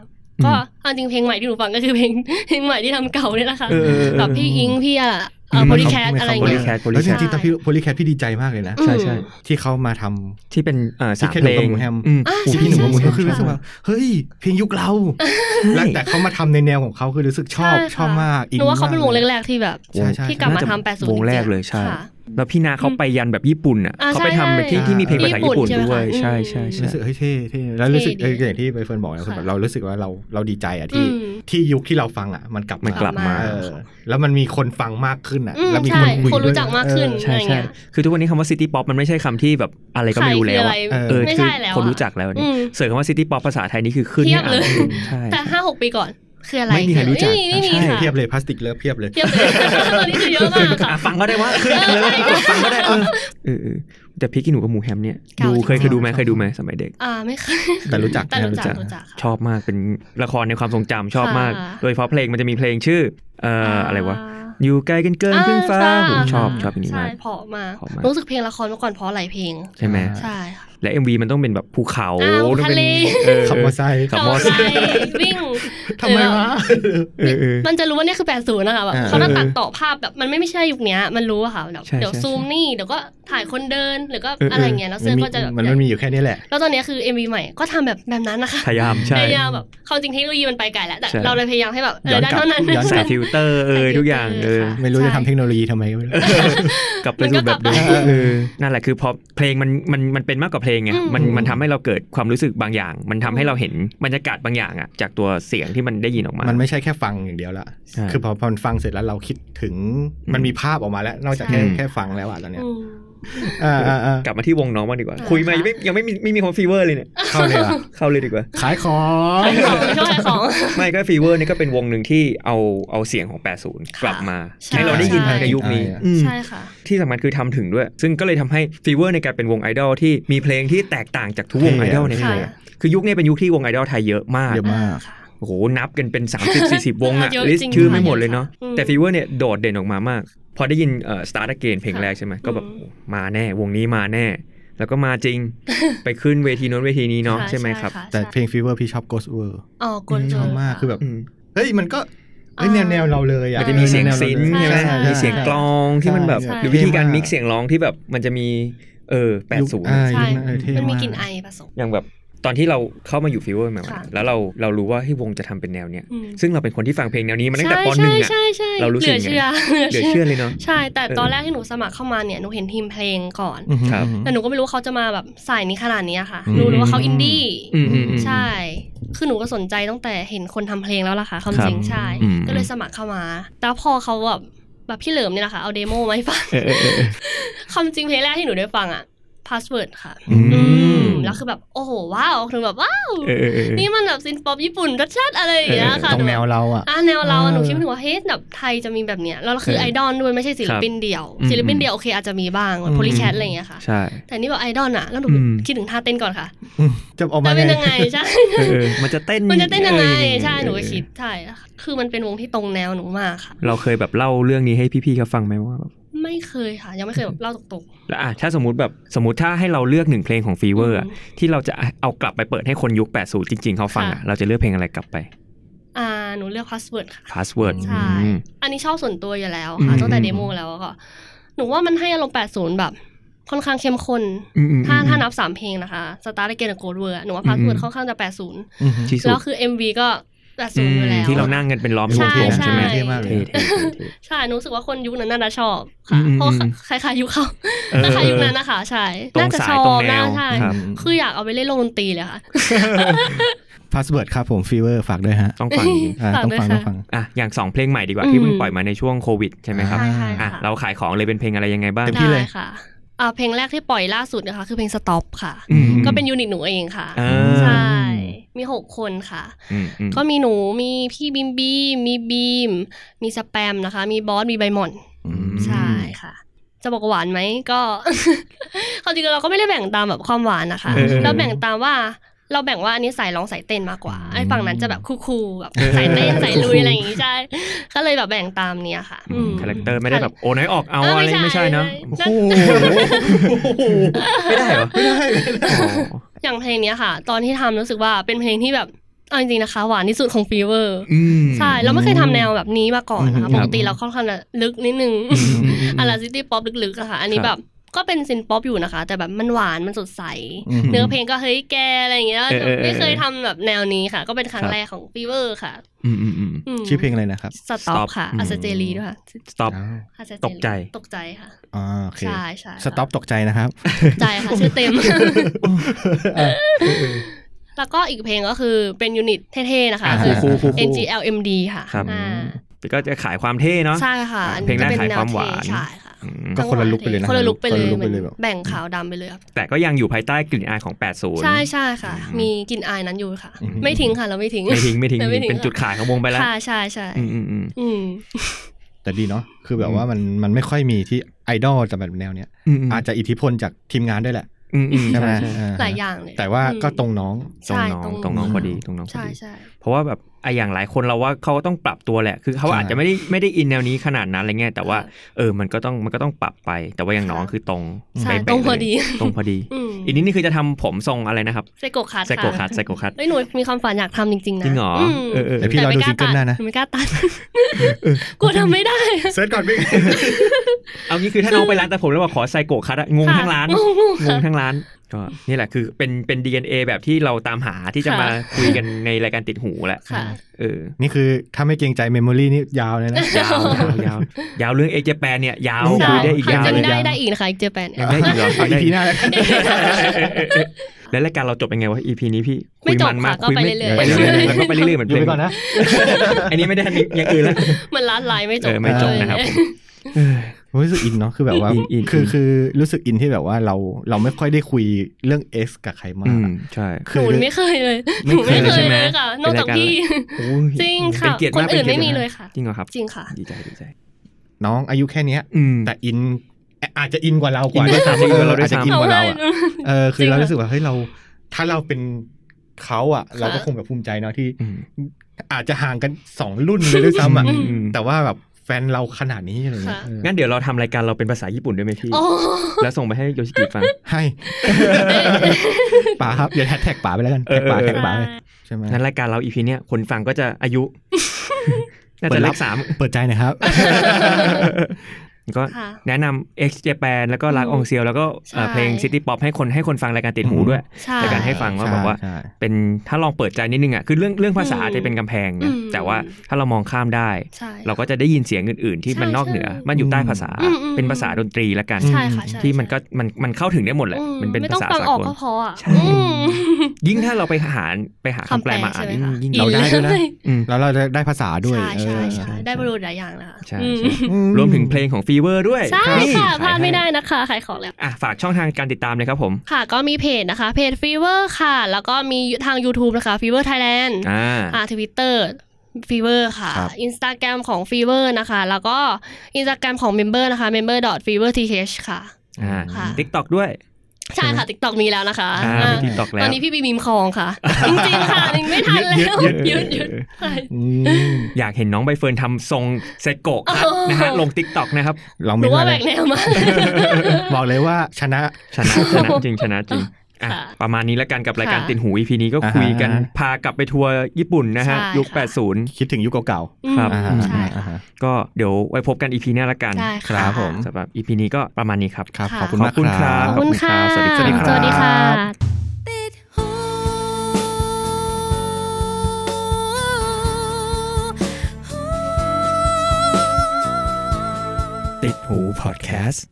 C: ก็เอาจริงเพลงใหม่ที่หนูฟังก็คือเพลงเพลงใหม่ที่ทำเก่าเนี่ยแหละค่ะ
A: เออเออเออ
C: แบบพี่อิงพี่อะ
A: อืม
C: โพลีแคท
B: ไม่
C: อะไร
B: เข้า
C: เงี้ย
A: Polycat
B: แล้วจ
A: Polycat
B: ริงๆตอนพี่โพลีแคทพี่ดีใจมากเลยนะ
A: ใช่ใช่
B: ที่เขามาทำ
A: ที่เป็นเอ่อสาม
B: ที่
A: เพล
B: แค่หนู
A: ง
B: กับหมูแฮม
A: อืม
C: อะ
A: โอ้
C: ใช่
B: พี่หนุ่มกับมู
C: ใช่
B: คือรู้สึกว่าเฮ้ยเพลงยุคเราแล้วแต่เขามาทำในแนวของเขาคือรู้สึกชอบ
C: ใค่ะ
B: ชอบมากอิ
C: หนูว่าเขาเป็นวง
B: มก
C: แรกๆที่แบบ
B: ใช่ใช่
C: ที่กลับมา
A: น่จะ
C: ทำแปดศูนย์
A: วงแรกเลยใช่
C: ค่ะ
A: แล้วพี่นาเขาไปยันแบบญี่ปุ่นอะ
C: อ่า
A: เขาไปทำ
C: ใช่
A: แบบที่
B: ใช่
A: ที่มีเพลงภาษาญี่ปุ่น
C: ญี่ปุ่น
A: ด้วย
C: ใช่
A: ใช่
C: ไหม
A: ใช่
C: คะ
A: ใช่
B: รู้สึกเฮ้ยเท่เท่แล้วรู้สึก
C: เท่ดี
B: เอออย่างที่ใบเฟิร์นบอกนะคือแบบ
C: ค่ะ
B: เรารู้สึกว่าเราเราดีใจอะที่
C: อืม
B: ที่ยุคที่เราฟังอะมันกลับ
A: มันกลับมา
B: เออแล้วมันมีคนฟังมากขึ้นอะ
C: อืม
B: แล้วมี
C: ใช่
B: คนคุย
C: คนรู้
B: ด้วย
C: จักมากขึ้น
B: เออ
A: ใช่
C: อะไร
A: ใช่
C: เงี้ย
A: คือทุกวันนี้คำว่า city pop มันไม่ใช่คำที่แบบอะไรก็ไม่รู้แล้ว
C: ใคร
A: อะ
C: คืออะไร
A: เออ
C: ไม่
A: คื
C: ใช่แล้ว
A: คน
C: อะ
A: รู้จักแล้วเนี่ย
C: อืม
A: เสิร์ชคำว่า city pop ภาษาไทยนี่คือขึ้น
C: เพียบ
A: ให้อ่าน
C: เลย
A: ใช่
C: แต่ห้าหกปีก่อน คืออะไร
A: ไม่มีใครรู้จัก
C: ไม่มี
A: ใช่
C: ค่ะ
B: เพียบเลย Plastic Love เพียบเลย
C: เพียบเลยตอนนี้คือเยอะมากค่ะ
A: อะฟังก็ได้ว่าขึ้นจังเลยว่ากดฟังก็ได้เออเออเออแต่พริกขี้หนูกับหมูแฮมเนี่ย
C: เก่า
A: ดูเคย
C: จริงๆ
A: เคยดูไหมเคยดูไหมสมัยเด็ก
C: อ่าไม่เคย
B: แต่รู้จัก
C: แต่รู้จัก
B: นะ
C: รู้จักค่ะ
A: ชอบมากเป็นละครในความทรงจำชอบมาก
C: ค่ะ
A: โดยเฉพาะเพลงมันจะมีเพลงชื่อเอ่ออะไรวะอยู่ไกลกันเกินครึ่งฟ้า
C: อ่
A: ผมชอบ
C: ค่ะ
A: ชอบเพลงนี้มาก
C: ใช่เพราะมาก
A: เพราะมาก
C: รู้สึกเพลงละครเมื่อก่อนเพราะหลายเพลง
A: ใช่ไหม
C: ใช่ค่ะ
A: และ MV มันต้องเป็นแบบภูเขา
C: อ้าว
A: ต้องเป็น
C: ทะเล
A: เออ
B: ขับมอเตอร์ไซค์
A: ขับมอเตอร์ไซค์
C: วิ่ง
B: ทำไมวะ
A: เออเออ
C: มันจะรู้ว่าเนี่ยคือ80นะคะแบบ
B: อ่า
C: เขาจะตัดต่อภาพแบบมันไม่ไม่ใช่ยุคเนี้ยมันรู้อะค่ะแบบ
A: ใช่
C: เดี๋ยว
A: ใช่
C: ซูมนี่เดี๋ยวก็ถ่ายคนเดินหรือก็
A: เออเอออ
C: อะไรเงี้ยแล้ว
B: มัน
C: เสื้อ
B: มี
C: ก็จะแบบ
B: มันมันมีอยู่แค่นี้แหละ
C: แล้วตอนเนี้ยคือ MV ใหม่ก็ทำแบบแบบนั้นนะคะ
A: พยายามใช่
C: พยายามแบบความจริงเทคโนโลยีมันไปไกลแล้วแต่
A: ใช่
C: เราเลยพยายามให้แบบเออ
B: ย้อ
C: น
B: กลับ
C: เท่านั้น
B: ย้อน
A: ใส่ฟิลเตอร์เออทุกอย่างเออ
C: ค่ะ
B: ไม่รู้จะ
C: ใช่
B: ทำเทคโนโลยีทำไมก็ไม่รู้
A: กลับไปสู่แบบเดิม
C: มันก็กลับ
A: เออนั่นแหละคือพอเพลงมันมันมันเป็นมากกว่าเพลงไง
C: อืม
A: มันมันทำให้เราเกิดความรู้สึกบางอย่าง มันทำให้เราเห็นบรรยากาศบางอย่างอะจากตัวเสียงที่มันได้ยินออกมา
B: มันไม่ใช่แค่ฟังอย่างเดียวละ
A: ใช่
B: คือพอพอฟังเสร็จแล้วเราคิดถึงมันมีภาพออกมาแล้ว นอกจากแค่
A: ใช่
B: แค่ฟังแล้วอะตอนเนี้ย
C: อืม
B: อ่าอ่าอ่า ก
A: ลับมาที่วงน้องบ้างดีกว่า
C: อ่า
A: คุยมา
C: ค่ะ
A: ยังไม่ยังไม่มีไม่มีคนฟีเวอร์เลยเนี่ย
B: เข้าเลยอะ
A: เข้าเลยดีกว่า
B: ขายของ
C: ขายของช่วยขายของ
A: ไม่ก็ฟีเวอร์นี่ก็เป็นวงหนึ่งที่เอาเอาเสียงของ 80 กลับมา
C: ใช่
A: ให้เราได้ยิน
C: ใช่
A: ในยุคนี้อืม
C: ใช่ค่ะ
A: ที่สำคัญคือทำถึงด้วย ซึ่งก็เลยทำให้ฟีเวอร์ในการเป็นวงไอดอลที่มีเพลงที่แตกต่างจากทุกวงไอดอลในไทย
C: ค่ะ
A: คือยุคนี้เป็นยุคที่วงไอดอลไทยเยอะมาก
B: เยอะมาก
C: ค่ะ
A: โอ้โหนับกันเป็น 30 40 วงอะ
C: เยอะจริง
A: ค่ะ list ชื่อไม่หมดเลยเนาะ
C: อืม
A: แต่ฟีเวอร์เนี่ยโดดเด่นออกมามาก พอได้ยินเอ่อ Start Again เพลง
C: ค่ะ
A: แรกใช่ไหมก็แบบ
C: อืม
A: โอ้มาแน่วงนี้มาแน่ แล้วก็มาจริงไปขึ้นเวทีโน้นเวทีนี้เนาะใช่ไหมครับะ
B: แต่
C: ใช่
B: เพลงฟีเวอร์พี่ชอบ Ghost World
C: อ๋อกด
B: ชอบมากคือแบบ
A: อืม
B: เฮ้ยมันก็เฮ้ยแนวแนวเราเลยอะ
A: มันจะมีเสียง
B: แนว synth
A: ใช่ไหม
C: ใช่
A: มีเสียงกลองที่มันแบบ
C: ใช่
A: หรือวิธีการ mix เสียงร้องที่แบบมันจะมีเออ
B: ยุค
A: 80
B: อ่า
C: ใช่
B: ยุคนั้นเออเท่
C: มันมี
B: มาก
C: กลิ่นไอผสม
A: อย่างแบบ ตอนที่เราเข้ามาอยู่ฟีเวอร์ใหม่
C: ค่ะ
A: ๆแล้วเราเรารู้ว่าเฮ้ยวงจะทำเป็นแนวเนี้ย
C: อืม
A: ซึ่งเราเป็นคนที่ฟังเพลงแนวนี้มาตั้งแต่
C: ใช่
A: ปหนึ่งอะ
C: ใช่ใช่
A: เรารู้สึก
C: เหลือเชื่อ
A: เหลือเชื่อเลยเนาะ
C: ใช่แต่
A: เออ
C: ตอนแรกที่หนูสมัครเข้ามาเนี่ยหนูเห็นทีมเพลงก่อน
B: อือฮึ
A: ครับ
B: อือฮึ
C: แต่หนูก็ไม่รู้ว่าเขาจะมาแบบสายนี้ขนาดนี้ค่ะ
B: อืม
C: หนูรู้ว่าเขาอินดี้
A: อืมอืมอืม
C: ใช่คือหนูก็สนใจตั้งแต่เห็นคนทำเพลงแล้วล่ะค่ะความจริง
A: ครับ
C: ใช่
A: อืม
C: ก็เลยสมัครเข้ามา แต่พอเขาแบบแบบพี่เหลิมเนี่ยแหละค่ะเอา demo มาให้ฟัง
A: เออเออเออเออ
C: ความจริงเพลงแรกที่หนูได้ฟังอะ password ค่ะ
A: อืม
C: อืม แล้วคือแบบโอ้โหว้าวถึงแบบว้าว
A: เออเออเออ
C: นี่มันแบบ synth-pop ญี่ปุ่นชัดๆอะไรอย่างเงี้ยค่ะ
B: ตรงแนวเราอะ
C: อะแนวเราอะ
B: เออ
C: หนูคิดไม่ถึงว่าเฮ้ยแบบไทยจะมีแบบเนี้ยแล้วเราคือ
A: เออ
C: ไอดอลด้วยไม่ใช่ศิลปินเดี่ยว
A: อืม
C: ศิลปินเดี่ยวโอเคอาจจะมีบ้าง
B: อืม
C: Polycat อะไรอย่างเงี้ยค่ะ
A: ใช่
C: แต่นี่แบบไอดอลอะแล้วหนู
A: อืม
C: คิดถึงท่าเต้นก่อนค่ะ
B: อืมจะออกมา
C: จะเป็น
B: ไง
C: ยังไงใช่
A: เออเออมันจะเต้น
C: มันจะเต้นยังไง
A: ออ
C: ใช่หนูก็คิดใช่คือมันเป็นวงที่ตรงแนวหนูมากค่ะ
A: เราเคยแบบเล่าเรื่องนี้ให้พี่ๆเขาฟังไหมว่าแบบ
C: ไม่เคยค่ะ ยังไม่เคยแบบเล่าตก
A: แล้วอะถ้าสมมติแบบสมมติถ้าให้เราเลือกหนึ่งเพลงของฟีเวอร์
C: อืม
A: ที่เราจะเอากลับไปเปิดให้คนยุค 80 จริง ๆเขาฟังอะ
C: ค่ะ
A: เราจะเลือกเพลงอะไรกลับไป
C: ๆอ่าหนูเลือก password ค่ะ
A: Password
C: ใช่
A: อืม
C: อันนี้ชอบส่วนตัวอยู่แล้ว
A: อืม
C: ค่ะตั้งแต่ demo แล้วก็หนูว่ามันให้อารมณ์ 80 แบบ ค่อนข้างเข้มข้น
A: อืมอืม
C: ถ้า
A: อืม
C: ถ้านับสามเพลงนะคะ Start Again กับ Ghost World หนูว่า password
A: อืม
C: ค่อนข้างจะ 80
B: อือฮึ
A: ที่สุด
C: แล้วคือ MV ก็ 80อยู่แล้ว
A: ที่เรานั่งกันเป็นล้อมวง
C: ใช่
A: กลมใช่ไหม
C: ใช่
B: เท่มากเลย
A: เท่เท่เท่เท่
C: ใช่หนูรู้สึกว่าคนยุคนั้นน่าจะชอบค่ะ
A: อืม
C: เพราะว่า
A: อืม
C: คล้ายๆยุคเขา
A: เออ
C: คล้ายๆยุคนั้นนะคะใช่
A: ตรง
C: น่าจะ
A: สาย
C: ชอ
A: ตรง
C: บ
A: แน
C: น่าวใช่
A: ครับ
C: คืออยากเอาไปเล่นวงดนตรีเลยค่ะ
B: Password ครับผมฟีเวอร์ฝากด้วยฮะ
A: ต้องฟังจริง
B: อ่า
C: ฝาก
B: ต้อง
C: ด้วย
B: ฟัง
C: ค่ะ
B: ต้องฟัง
A: อะอย่างสองเพลงใหม่ดีกว่า
C: อืม
A: ที่เพิ่งปล่อยมาในช่วงโควิดใช่ไหมครับ
C: ใช่ใช่
A: อะ
C: ค่ะ
A: เราขายของเลยเป็นเพลงอะไรยังไงบ้าง
B: เต็มที่เลย
C: ได้ค่ะ อ่าเพลงแรกที่ปล่อยล่าสุดนะคะ คือเพลง Stop ค่ะ
A: อืม
C: ก็เป็นยูนิตหนูเองค่ะ
A: อ่า
C: ใช่มีหกคนค่ะ
A: อืมอืม
C: ก็มีหนูมีพี่บิมบีมีบีม มีสแปมนะคะ มีบอสมีใบหมอน
A: อืม
C: ใช่ค่ะ จะบอกว่าหวานไหมก็ความจริงเราก็ไม่ได้แบ่งตามแบบความหวานนะคะ
A: เออ
C: เราแบ่งตามว่า เราแบ่งว่าอันนี้ใส่ร้องใส่เต้นมากกว่าไอ้ฝั่งนั้นจะแบบ cool ๆแบบ
A: เออ
C: ใส่เต้นใส่ลุยอะไรอย่างงี้ใช่ก็เลยแบบแบ่งตามเนี้ยค่ะอืม
A: คาแรคเตอร์ไม่ได้แบบโอ้น้อยออกเอา
C: เออ
A: อะ
C: ไร
A: ไม่
C: ใช่
A: ไม่ใช่เนาะ
C: ไม่ใช่
A: โอ้โหไม่ได้เหรอ
B: ไม่ได้
A: อ๋อ
C: อย่างเพลงเนี้ยค่ะ ตอนที่ทำรู้สึกว่าเป็นเพลงที่แบบเอาจริงๆนะคะหวานที่สุดของฟีเวอร์
A: อืม
C: ใช่เราไม่เคยทำแนวแบบนี้มาก่อนนะคะ
A: อืม
C: ปกติเราค่อนข้างจะลึกนิดนึง
A: อืมอืมอืม
C: อะไร city pop ลึกๆอะค่ะ อันนี้
A: ครับ
C: แบบ ก็เป็น synth-pop อยู่นะคะ แต่แบบมันหวานมันสดใส
B: อืม
C: เนื้อเพลงก็เฮ้ยแกอะไรอย่างเงี้ย
A: เออเออเออ
C: ไม่เคยทำแบบแนวนี้ค่ะ ก็เป็นครั้งแร
A: ก
C: ครับของฟีเวอร์ค่ะ
A: อืมอืมอืม
C: ม
B: ชื่อเพลงอะไรนะครับ
C: สต็อป
A: Stop
C: ค่ะ
A: อืม
C: อัศเจรีย์ด้วยค่ะ
A: stop
B: อ้าว
C: Acetylene
A: ตกใจ
C: ตกใจค่ะ
B: อ่าโอเค
C: ใช่ใช่
B: Stop ตกใจนะครับ
C: ตกใจค่ะชื่อเต็มแล้วก็อีกเพลงก็คือเป็น unit เท่ๆนะคะ
B: อ่า
C: คือ
A: คูคูคู
C: NGLMD ค่ะ
A: ครับ
C: อ่า
A: ก็จะขายความเท่เนาะ
C: ใช่ค่ะอัน
A: เพลงแรก
C: จะป็น
A: ขายความหวานแนว
C: เท่ใช่ค่ะ
A: อืม
B: ก็คนละลุคไปเลยนะ
C: คนละลุกไปเลย
B: คนละลุคไปเลย
C: หมือน
B: แบบ
C: แบ่งขาวดำไปเลยครับ
A: แต่ก็ยังอยู่ภายใต้กลิ่นอายของ 80
C: ใช่ใช่ค่ะ
A: อืม
C: มีกลินอายนั้นอยู่ค่ะ
B: อืม
C: ไม่ทิ้งค่ะเราไม่ทิ้ง
A: ไม่ทิ้งไม่ทิ้ง
C: แต่ไม่ทิ้ง
A: เป็นจุดขายของวงไปแล้ว
C: ค่ะใช่ใช่
A: อืมอืมอืม
C: อืม
B: แต่ดีเนาะคือแบบว่ามันมันไม่ค่อยมีที่ไอดอลจะแบบแนวเนี้ย
A: อืมม
B: อาจจะอิทธิพลจากทีมงานด้วยแหละ
A: อืมอืม
B: ใช่ไหม
A: ใช่ใช่
B: อ่
C: หลายอย่างเลย
B: แต่ว่าก็ตรงน้อง
A: ตรง
C: ใช่
A: น้อง
C: ตรง
A: ตรงน้องพอดีตรงน้องพอ
C: ใช่
A: ดี
C: ใช่
A: เพราะว่าแบบไออย่างหลายคนเราว่าเขาก็ต้องปรับตัวแหละ คือเขา
B: ใช่
A: อาจจะไม่ได้ไม่ได้อินแนวนี้ขนาดนั้นอะไรเงี้ยแต่ว่า
C: ค่ะ
A: เออมันก็ต้องมันก็ต้องปรับไป แต่ว่าอย่างน้อง
C: ค่ะ
A: คือตรง
C: ใช่
A: เป๊ะๆ
C: ตรงพอ
A: เลย
C: ดี
A: ตรงพอดี
C: อืม
A: อีกนิดนี่คือจะทำผมทรงอะไรนะครับ
C: เซโกะ cut
A: เซโกะ cut เซโกะ cut
C: เอ้ยหนูมีความฝันอยากทำจริงๆนะ
A: จริงเหรอ
C: ม
A: เออเออ
B: เดี๋ยวพี่รอดูซิงเกิลหน้านะ
C: ไม่กล้าตัดกลัวทำไม่ได้
B: search ก่อนพี่
A: เอางี้คือถ้าน้องไปร้านตัดผมแล้วบอกขอเซโกะ cut อะงงทั้งร้าน
C: ค่ะงงค่ะ
A: งงทั้งร้าน ก็นี่แหละคือเป็นเป็น DNA แบบที่เราตามหาที่จะ
C: ค่ะ
A: มาคุยกันในรายการติดหูแหละ
C: ค่ะ
A: เออ
B: นี่คือถ้าไม่เกรงใจเมมโมรีนี่ยาวเลยนะ
A: ยาวยาวยาวยาวเรื่องเอเจแปนเนี่ย ยาว
B: ใช่
A: คุยได้อีกยาว
C: จ
A: เล
C: ริ
A: ย
C: งๆได้
B: ยาว
C: ได้อีกนะคะอีกเจแปน
A: ยังได้อีกเหรอ
B: เอาอีพีหน้าแล้วกัน
A: แล้วรายการเราจบยังไงวะ EP นี้พี่คุ
C: ไม่
A: ย
C: จบ
A: มันมาก
C: ค่ะก็
A: คุย
C: ไป
A: ไม่
C: เรื่อยๆ
A: ไปเรื่อยๆแล้วก็ไปเรื่อยๆเหมือน
B: อยู่
A: เพล
B: ไป
A: ง
B: ก่อนนะ
A: อันนี้ไม่ได้อย่างอื่นแล้ว
C: มันลัดไลน์ไม่จ
A: เอบอไม่จบนะครับผมเออ
B: ผม รู้สึกอินเนาะคือแบบว่า
A: อินอิน
B: คือ
A: อิน
B: คือรู้สึกอินที่แบบว่าเราเราไม่ค่อยได้คุยเรื่องเอสกับใครมา
A: อื
B: ก
A: ม
B: อะ
A: ใช่
C: หนูไม่เคยเลยห
A: ไม่
C: นู
A: เค
C: ไม่
A: ย
C: เค
A: ใช่
C: ย
A: ไหม
C: เลยค่ะนอกจากพี่
A: โอ้ย
C: จริง
A: เป็น
C: ค่ะ
A: เกียรติ
C: คน
A: มาก
C: อื่น
A: เป็
C: ไม่
A: กีรติ
C: มีา
A: ก
C: เลยค่ะ
A: จริงเหรอครับ
C: จริงค่ะ
A: ดีใจดีใจ
B: น้องอายุแค่เนี้ย
A: อืม
B: แต่อินอาจจะอินกว่าเรากว่า
A: อินกว่า
B: ด้วยซ้ำ
A: อินกว่าเราด้วย
B: อาจจะ
A: ซ้ำ
B: อินกว่าเราอะ
C: เอาไว้
B: เออคือ
C: จริง
B: เรา
C: ค่ะ
B: รู้สึกว่าเฮ้ยเรา ถ้าเราเป็นเขาอะ
C: ค่ะ
B: เราก็คงแบบภูมิใจเนาะที่
A: อืม
B: อาจจะห่างกันสองรุ่นเลยด้วยซ้ำอะ
A: อืม
B: แต่ว่าแบบ แฟนเราขนาดนี้อะไรเงี้ย
C: ค่ะ
B: เออ
A: งั้นเดี๋ยวเราทำรายการเราเป็นภาษาญี่ปุ่นด้วยไหมพี่
C: โอ้
A: แล้วส่งไปให้โยชิกิฟัง
B: ให้ป๋าครับอย่าแฮชแท็กป๋าไปแล้วกัน
A: เอ
B: แท็
A: อกเออ
B: ป๋าแท็กป๋าเลยใช่ไหม
A: งั้นรายการเราอีพีเนี้ยคนฟังก็จะอายุน่า
B: เปิ
A: จะ
B: ด
A: เล
B: รับ
A: ขสาม
B: เปิดใจหน่อยครับ
A: ก็
C: ค่ะ
A: แนะนำ X Japan แล้วก็รัก
C: อืม
A: องเซียวแล้วก็เอ่อ
C: ใช่
A: เพลง City Pop ให้คนให้คนฟังรายการติดหูด้วย
C: ใช่
A: รายการให้ฟังว่าแบบว่า
B: ใช่
A: เป็นถ้าลองเปิดใจนิดนึงอะคือเรื่องเรื่องภาษา
C: อืม
A: จะเป็นกำแพง
C: อื
A: นะ
C: ม
A: แต่ว่าถ้าเรามองข้ามได้
C: ใช่
A: เราก็จะได้ยินเสียงอื่น ๆ ที่มัน
C: ใช่
A: นอกเหนือ
C: ใช่
A: มันอยู่ใต้ภาษา
C: อืมอืม
A: เป็นภาษาดนตรีแล้วกัน
C: ใช่ค่ะใช่
A: ที่มันก็มันมันเข้าถึงได้หมดแหละ
C: อื
A: มันเป็น
C: ไม่
A: ภา
C: ต้อง
A: ษา
C: ฟัง
A: สา
C: ออก
A: กล
C: ก็พออะ
A: ใช่
C: อืม
A: ยิ่งถ้าเราไปหาไปหาคำแปลมาอ่าน
C: ใช่ไหมคะ
A: ยิ่ง
C: อิน
A: ได้
B: ด้วยนะ
C: เราเลย
A: อืม
B: แล้วเราจะได้ภาษาด้วย
C: ใช่ใช่
B: เออ
C: ใช่ได้บรรลุหลายอย่างนะคะ
A: ใช่
C: อืม
A: ใช่
B: อืม
A: รวมถึงเพลงของฟีเวอร์ด้วย
C: ใช่ค่ะนี่
A: ขายให้
C: พลาดไม่ได้นะคะขายของแล้ว
A: อะฝากช่องทางการติดตามเลยครับผม
C: ค่ะ ก็มีเพจนะคะเพจฟีเวอร์ค่ะ แล้วก็มีทาง YouTube นะคะ Fever Thailand อ่าอ่าทวิตเตอร์ฟีเวอร์ค่ะ
B: ครับ
C: อินสตาแกรมของฟีเวอร์นะคะ แล้วก็อินสตาแกรมของ member นะคะ member.feverth ค่ะ
A: อ่า
C: ค่ะ
A: ทิกตอกด้วย
C: ใช่ค่ะติ๊กต็อกมีแล้วนะคะ
A: อ่า
C: อ่า
A: มีทิกตอกแล้
C: ตอ
A: วน
C: นี้พี่บีมีมคองค่ะ จริงๆค่ะลิงไม่ทันแล้ว
A: เยอะ
C: ห
A: เย
C: ยุ
A: อะ
C: ดหยุดใช่
B: อืม
A: อยากเห็นน้องใบเฟิร์นทำทรงเซโกะครับ
C: อ๋อ
A: นะฮะลงทิกตอกนะครับ
B: ลอง
C: ห
B: เม
C: นู
B: น
C: ว่า
B: มา
C: แบ
B: เลย
C: กแนวมาก
B: บอกเลยว่าชนะ
A: ชนะชนะจริงชนะจริง อะ
C: ค่ะ
A: ประมาณนี้แล้วกันกับรายการ
C: ค่ะ
A: ตินหู EP นี้ก็
B: อ่าฮะ
A: คุยกันพากลับไปทัวร์ญี่ปุ่นนะฮะ
C: ใช่
A: ยุค
C: ค่ะ
A: 80
B: คิดถึงยุคเก่า
C: อืม
A: ครับ
B: ๆอ่าฮะ
C: ใช่
B: อ่า
C: ค่ะ
B: ฮะ
A: ก็เดี๋ยวไว้พบกัน EP หน้าละกัน
C: ได้
B: ครั
C: ค่ะ
B: บผม
A: สำหรับ EP นี้ก็ประมาณนี้ครับ
B: ครับ
C: ค่ะ
B: ขอบคุณ
A: ข
B: มา
A: อกบคุณครับ
C: ขอบคุณค่ะ
A: สวัสดีครับ
C: สวัสดีค่ะ
D: ติดหู
A: ติดหูพอดแคสต์